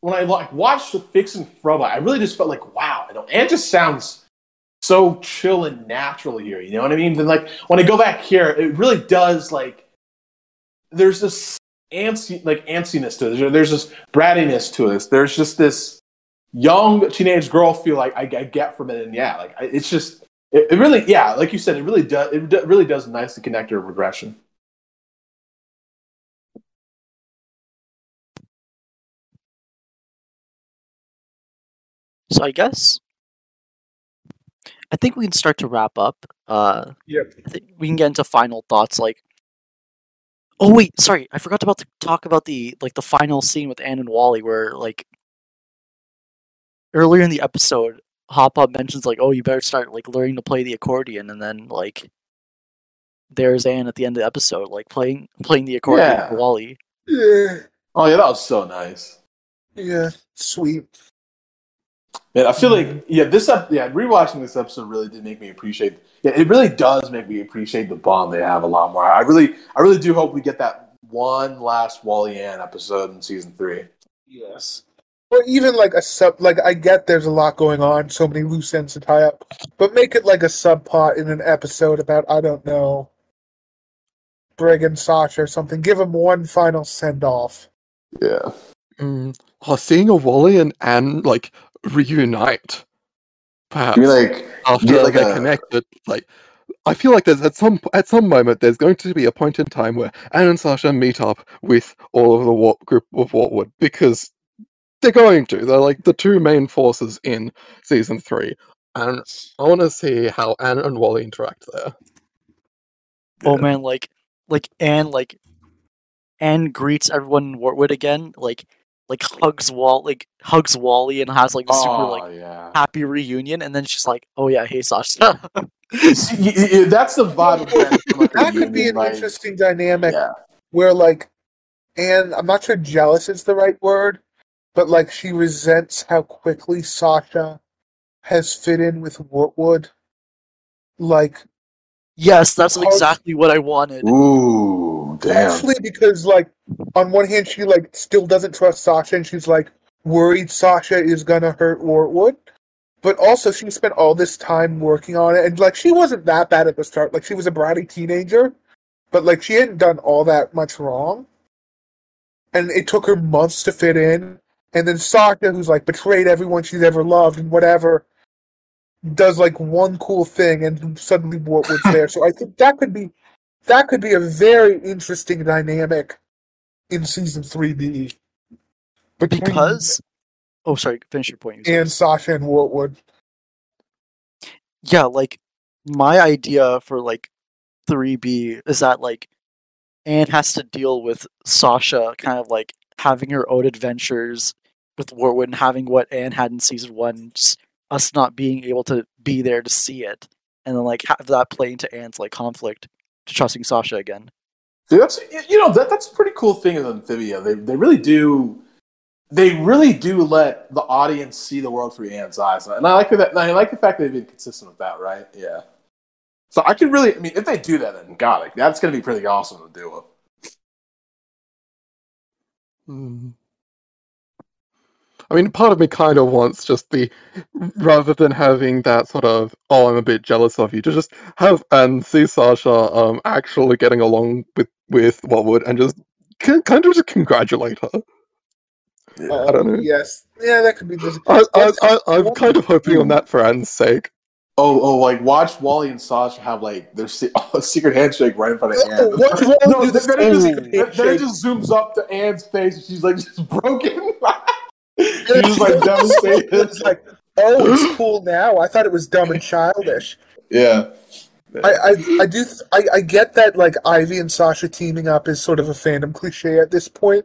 when I like watched the Fix and Froba, I really just felt like wow, you know, and it just sounds so chill and natural here. You know what I mean? Then like when I go back here, it really does like there's this antsy like antsiness to this. There's this brattiness to this. There's just this young teenage girl feel like I, I get from it, and yeah, like I, it's just it, it really yeah, like you said, it really does it do- really does nicely connect her regression. So I guess I think we can start to wrap up. Uh, Yep. I think we can get into final thoughts. Like, oh wait, sorry, I forgot about to talk about the like the final scene with Anne and Wally, where like earlier in the episode, Hop Pop mentions like, oh, you better start like learning to play the accordion, and then like there's Anne at the end of the episode, like playing playing the accordion Yeah. for Wally. Yeah, Oh yeah, that was so nice. yeah, sweet. Man, I feel like yeah, this ep- yeah, rewatching this episode really did make me appreciate. Yeah, it really does make me appreciate the bond they have a lot more. I really, I really do hope we get that one last Wally Anne episode in season three. Yes. Or even like a sub, like I get there's a lot going on, so many loose ends to tie up, but make it like a subplot in an episode about I don't know, Sprig and Sasha or something. Give them one final send off. Yeah, Mm. Oh, seeing a Wally and Anne like reunite, perhaps I mean, like after get, like, they're a- connected. Like, I feel like there's at some at some moment there's going to be a point in time where Anne and Sasha meet up with all of the Wa- group of Wartwood because they're going to. They're like the two main forces in season three, and I want to see how Anne and Wally interact there. Oh Yeah. man, like like Anne like Anne greets everyone in Wartwood again, like like hugs Wall like hugs Wally and has like a super oh like yeah. happy reunion, and then she's like, "Oh yeah, hey Sasha." See, that's the vibe of Friends from, That could be an like- interesting dynamic Yeah, where like, and I'm not sure jealous is the right word, but like she resents how quickly Sasha has fit in with Wartwood. Like yes, that's Because- exactly what I wanted. ooh, damn. Partially because, like, on one hand, she like still doesn't trust Sasha, and she's like worried Sasha is gonna hurt Wartwood. But also, she spent all this time working on it, and like, she wasn't that bad at the start. Like, she was a bratty teenager, but like, she hadn't done all that much wrong. And it took her months to fit in. And then Sasha, who's like betrayed everyone she's ever loved and whatever, does like one cool thing, and suddenly Wartwood's there. So I think that could be that could be a very interesting dynamic in season three B. Because Oh sorry, finish your point. and Sasha and Wartwood. yeah, like my idea for like 3B is that like Anne has to deal with Sasha kind of like having her own adventures with Wartwood and having what Anne had in season one, just us not being able to be there to see it, and then like have that play into Anne's like conflict to trusting Sasha again. Dude, that's you know that that's a pretty cool thing in Amphibia. They they really do they really do let the audience see the world through Anne's eyes, and I like that. I like the fact that they've been consistent with that. Right? Yeah. So I could really, I mean, if they do that, then God, like, that's going to be pretty awesome to do. Hmm. I mean, part of me kind of wants just the rather than having that sort of "oh, I'm a bit jealous of you" to just have and see Sasha um actually getting along with with Wildwood and just c- kind of just congratulate her. I don't know. Yes, yeah, that could be. Just, I, I, Yes, I, I'm kind of hoping on that for Anne's sake. Oh, oh, like watch Wally and Sasha have like their se- a secret handshake right in front of Oh, Anne. watch Wally No, do this then it, just, then it just zooms up to Anne's face and she's like just broken. she's just like devastated. It's like, oh, it's cool now. I thought it was dumb and childish. yeah. I, I, I do, I, I get that like Ivy and Sasha teaming up is sort of a fandom cliche at this point,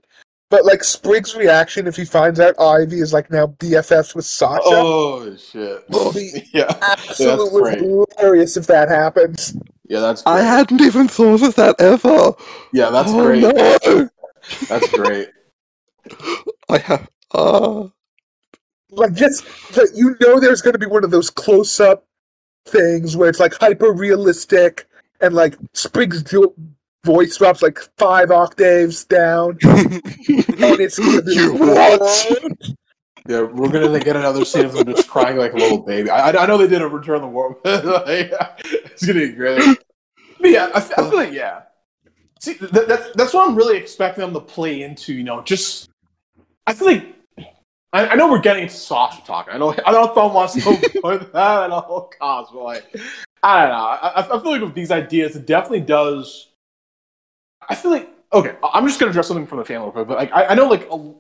but like Sprig's reaction if he finds out Ivy is like now BFFs with Sasha, Oh shit. Will be yeah. absolutely that's great. hilarious if that happens. Yeah, that's I hadn't even thought of that ever. Yeah, that's oh, great. No. That's great. I have. Uh, Like just that you know there's going to be one of those close up things where it's like hyper realistic and like Sprig's jo- voice drops like five octaves down and it's gonna be You what? Yeah, we're gonna get another scene of him just crying like a little baby. I, I I know they did a Return of the War. like, it's gonna be great. But yeah, I, f- I feel like yeah. See, that, that, that's what I'm really expecting them to play into. You know, just I feel like I, I know we're getting into Sasha talk. I know I don't throw myself with that at all costs, but like I don't know. I, I feel like with these ideas, it definitely does. I feel like okay. I'm just gonna address something from the fan real quick, but like I, I know like a,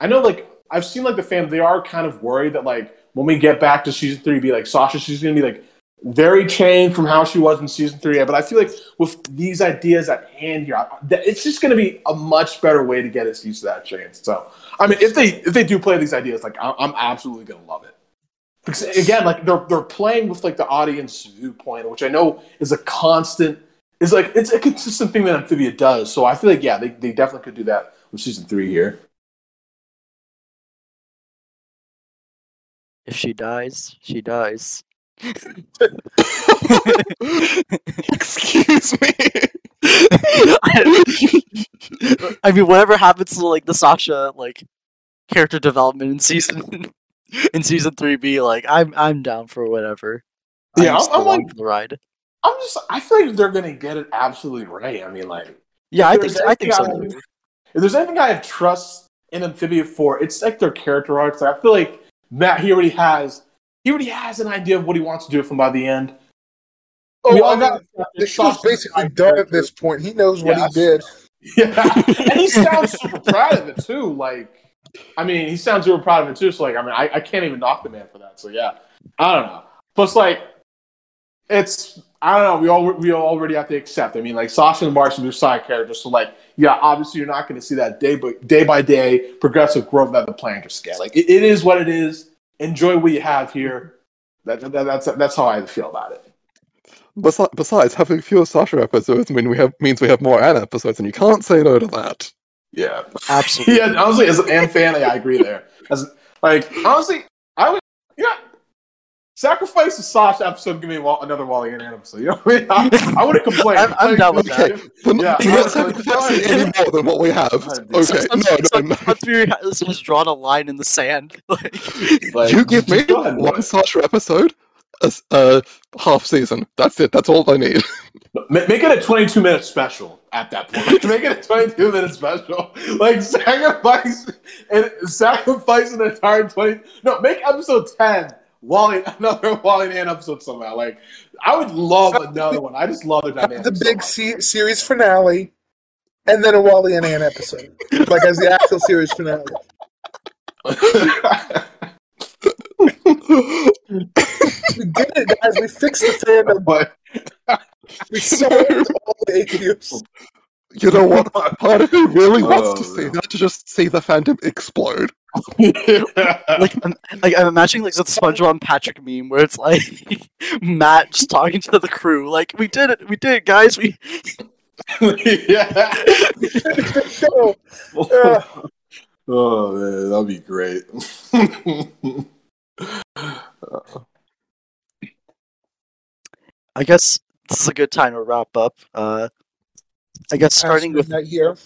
I know like I've seen like the fans they are kind of worried that like when we get back to season three, be like Sasha, she's gonna be like very changed from how she was in season three. But I feel like with these ideas at hand here, it's just gonna be a much better way to get us used to that change. So I mean, if they if they do play these ideas, like I- I'm absolutely gonna love it. Because again, like they're they're playing with like the audience viewpoint, which I know is a constant. Is like it's a consistent thing that Amphibia does. So I feel like yeah, they, they definitely could do that with season three here. If she dies, she dies. excuse me. I mean, whatever happens to like the Sasha like character development in season in season three B, like I'm I'm down for whatever. Yeah, I'm- I'm like- the ride. I'm just I feel like they're gonna get it absolutely right. I mean, like Yeah, I think I think so. too. if there's anything I have trust in Amphibia for, it's like their character arcs. Like, I feel like Matt he already has he already has an idea of what he wants to do from by the end. Oh, We all got the show's basically done at this point. He knows what Yes. he did. Yeah, and he sounds super proud of it too. Like, I mean, he sounds super proud of it too. So, like, I mean, I, I can't even knock the man for that. So, yeah, I don't know. Plus, like, it's I don't know. We all we all already have to accept. I mean, like Sasha and Marsh are their side characters. So, like, yeah, obviously, you're not going to see that day by day by day progressive growth that the Plantars get. Like, it, it is what it is. Enjoy what you have here. That, that, that's that's how I feel about it. Besi- Besides, having fewer Sasha episodes mean we have means we have more Anna episodes, and you can't say no to that. Yeah. Absolutely. yeah, honestly, as an Anne fan, yeah, I agree there. As like, honestly, I would, yeah, sacrifice the Sasha episode, to give me Wa- another Wally and Anne episode. You know what I mean? I, I wouldn't complain. I'm- I'm down with that. We're Yeah, not, we're not sacrificing any more than what we have. I- Okay, no, no, no. Theory has, has drawn a line in the sand. Like, Like, You give me go ahead, one Sasha episode, a s- uh, half season. That's it. That's all I need. Make it a 22 minute special at that point. Make it a 22 minute special. Like sacrifice and sacrifice an entire 20. No, make episode 10 Wally another Wally and Anne episode somehow. Like I would love another one. I just love the dynamic. the big much. se- series finale, and then a Wally and Anne episode, like as the actual series finale. We did it, guys. We fixed the fandom. but We solved all the issues. you know what? Part of me really wants to Oh, see no. that to just see the fandom explode. like, I'm, like I'm imagining like the SpongeBob and Patrick meme where it's like Matt just talking to the crew, like we did it, we did it, guys. We yeah. Finish the show. Uh, Oh man, that'd be great. I guess this is a good time to wrap up. Uh, I guess starting with that here.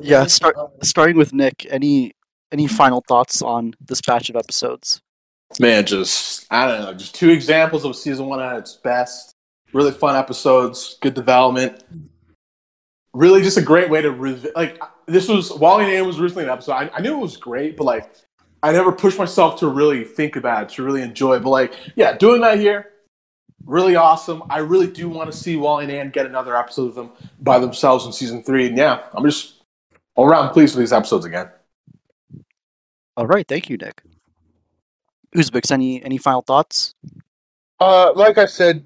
yeah, start starting with Nick. Any any final thoughts on this batch of episodes? Man, just I don't know, just two examples of season one at its best. Really fun episodes, good development. Really, just a great way to revi- like. This was Wally and Anne was originally an episode. I, I knew it was great, but like, I never pushed myself to really think about it, to really enjoy it. But like, yeah, doing that here, really awesome. I really do want to see Wally and Anne get another episode of them by themselves in season three. And yeah, I'm just all around pleased with these episodes again. All right, thank you, Nick. Uzbeks, any any final thoughts? Uh, like I said,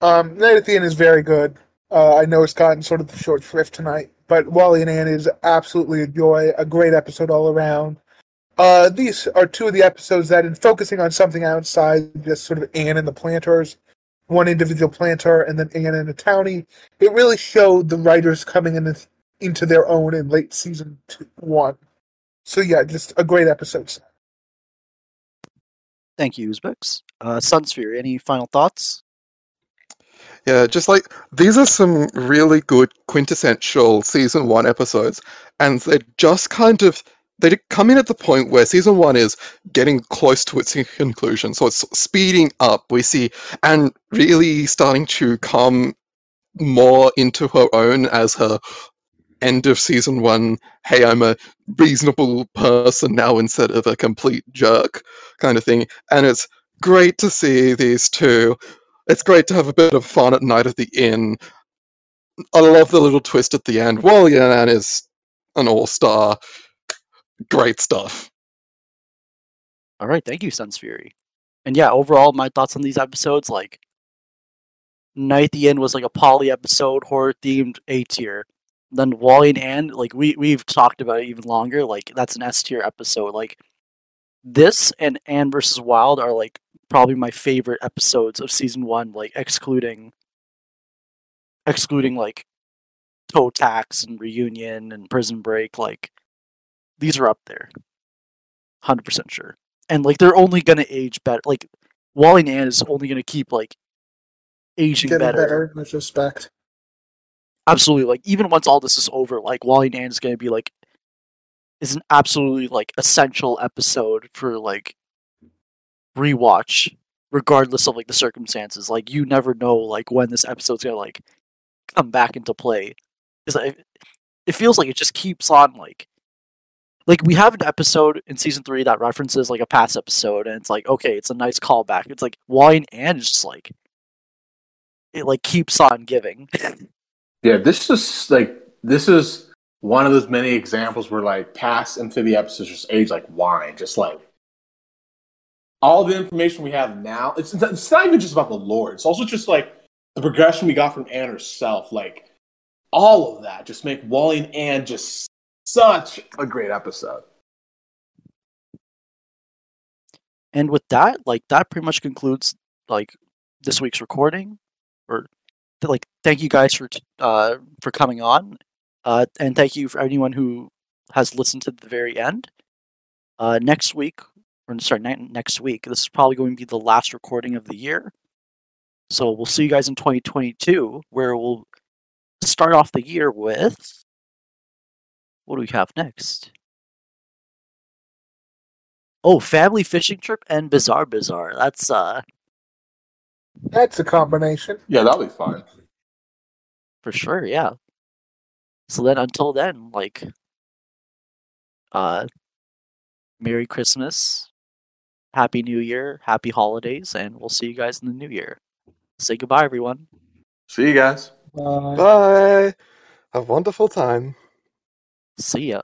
um, Night at the Inn is very good. Uh, I know it's gotten sort of the short shrift tonight, but Wally and Anne is absolutely a joy, a great episode all around. Uh, these are two of the episodes that, in focusing on something outside just sort of Anne and the Plantars, one individual Plantar and then Anne and a townie, it really showed the writers coming in into their own in late season two, one. So yeah, just a great episode. Thank you, Uzbeks. Uh, Sunsfury, any final thoughts? Yeah, just like these are some really good quintessential season one episodes, and they're just kind of they come in at the point where season one is getting close to its conclusion, so it's speeding up. We see and really starting to come more into her own as her end of season one. Hey, I'm a reasonable person now instead of a complete jerk kind of thing, and it's great to see these two it's great to have a bit of fun at night at the inn. I love the little twist at the end. Wally and Anne is an all-star. Great stuff. All right, thank you, Sunsfury. And yeah, overall, my thoughts on these episodes, like Night the Inn was like a poly episode, horror themed, A tier. Then Wally and Anne, like we we've talked about it even longer. Like that's an S tier episode. Like this and Anne versus Wild are like probably my favorite episodes of season one, like excluding excluding like Toad Tax and reunion and prison break, like these are up there. Hundred percent sure. And like they're only gonna age better like Wally and Anne is only gonna keep like aging Getting better. better in this respect. Absolutely. Like even once all this is over, like Wally and Anne is gonna be like is an absolutely like essential episode for like rewatch regardless of like the circumstances like you never know like when this episode's gonna like come back into play because like, it feels like it just keeps on like like we have an episode in season three that references like a past episode and it's like okay it's a nice callback it's like wine and just like it like keeps on giving Yeah, this is like this is one of those many examples where like past amphibia episodes just age like wine, just like all the information we have now. It's it's not even just about the lore. It's also just like the progression we got from Anne herself. Like all of that just make Wally and Anne just such a great episode. and with that like that pretty much concludes like this week's recording or like thank you guys for uh for coming on uh and thank you for anyone who has listened to the very end uh next week or sorry ne- next week this is probably going to be the last recording of the year so we'll see you guys in 2022 where we'll start off the year with what do we have next oh family fishing trip and bizarre bazaar that's uh That's a combination. Yeah, that'll be fun. For sure, yeah. So then until then, like uh Merry Christmas, Happy New Year, Happy Holidays, and we'll see you guys in the new year. Say goodbye everyone. See you guys. Uh, Bye. Have a wonderful time. See ya.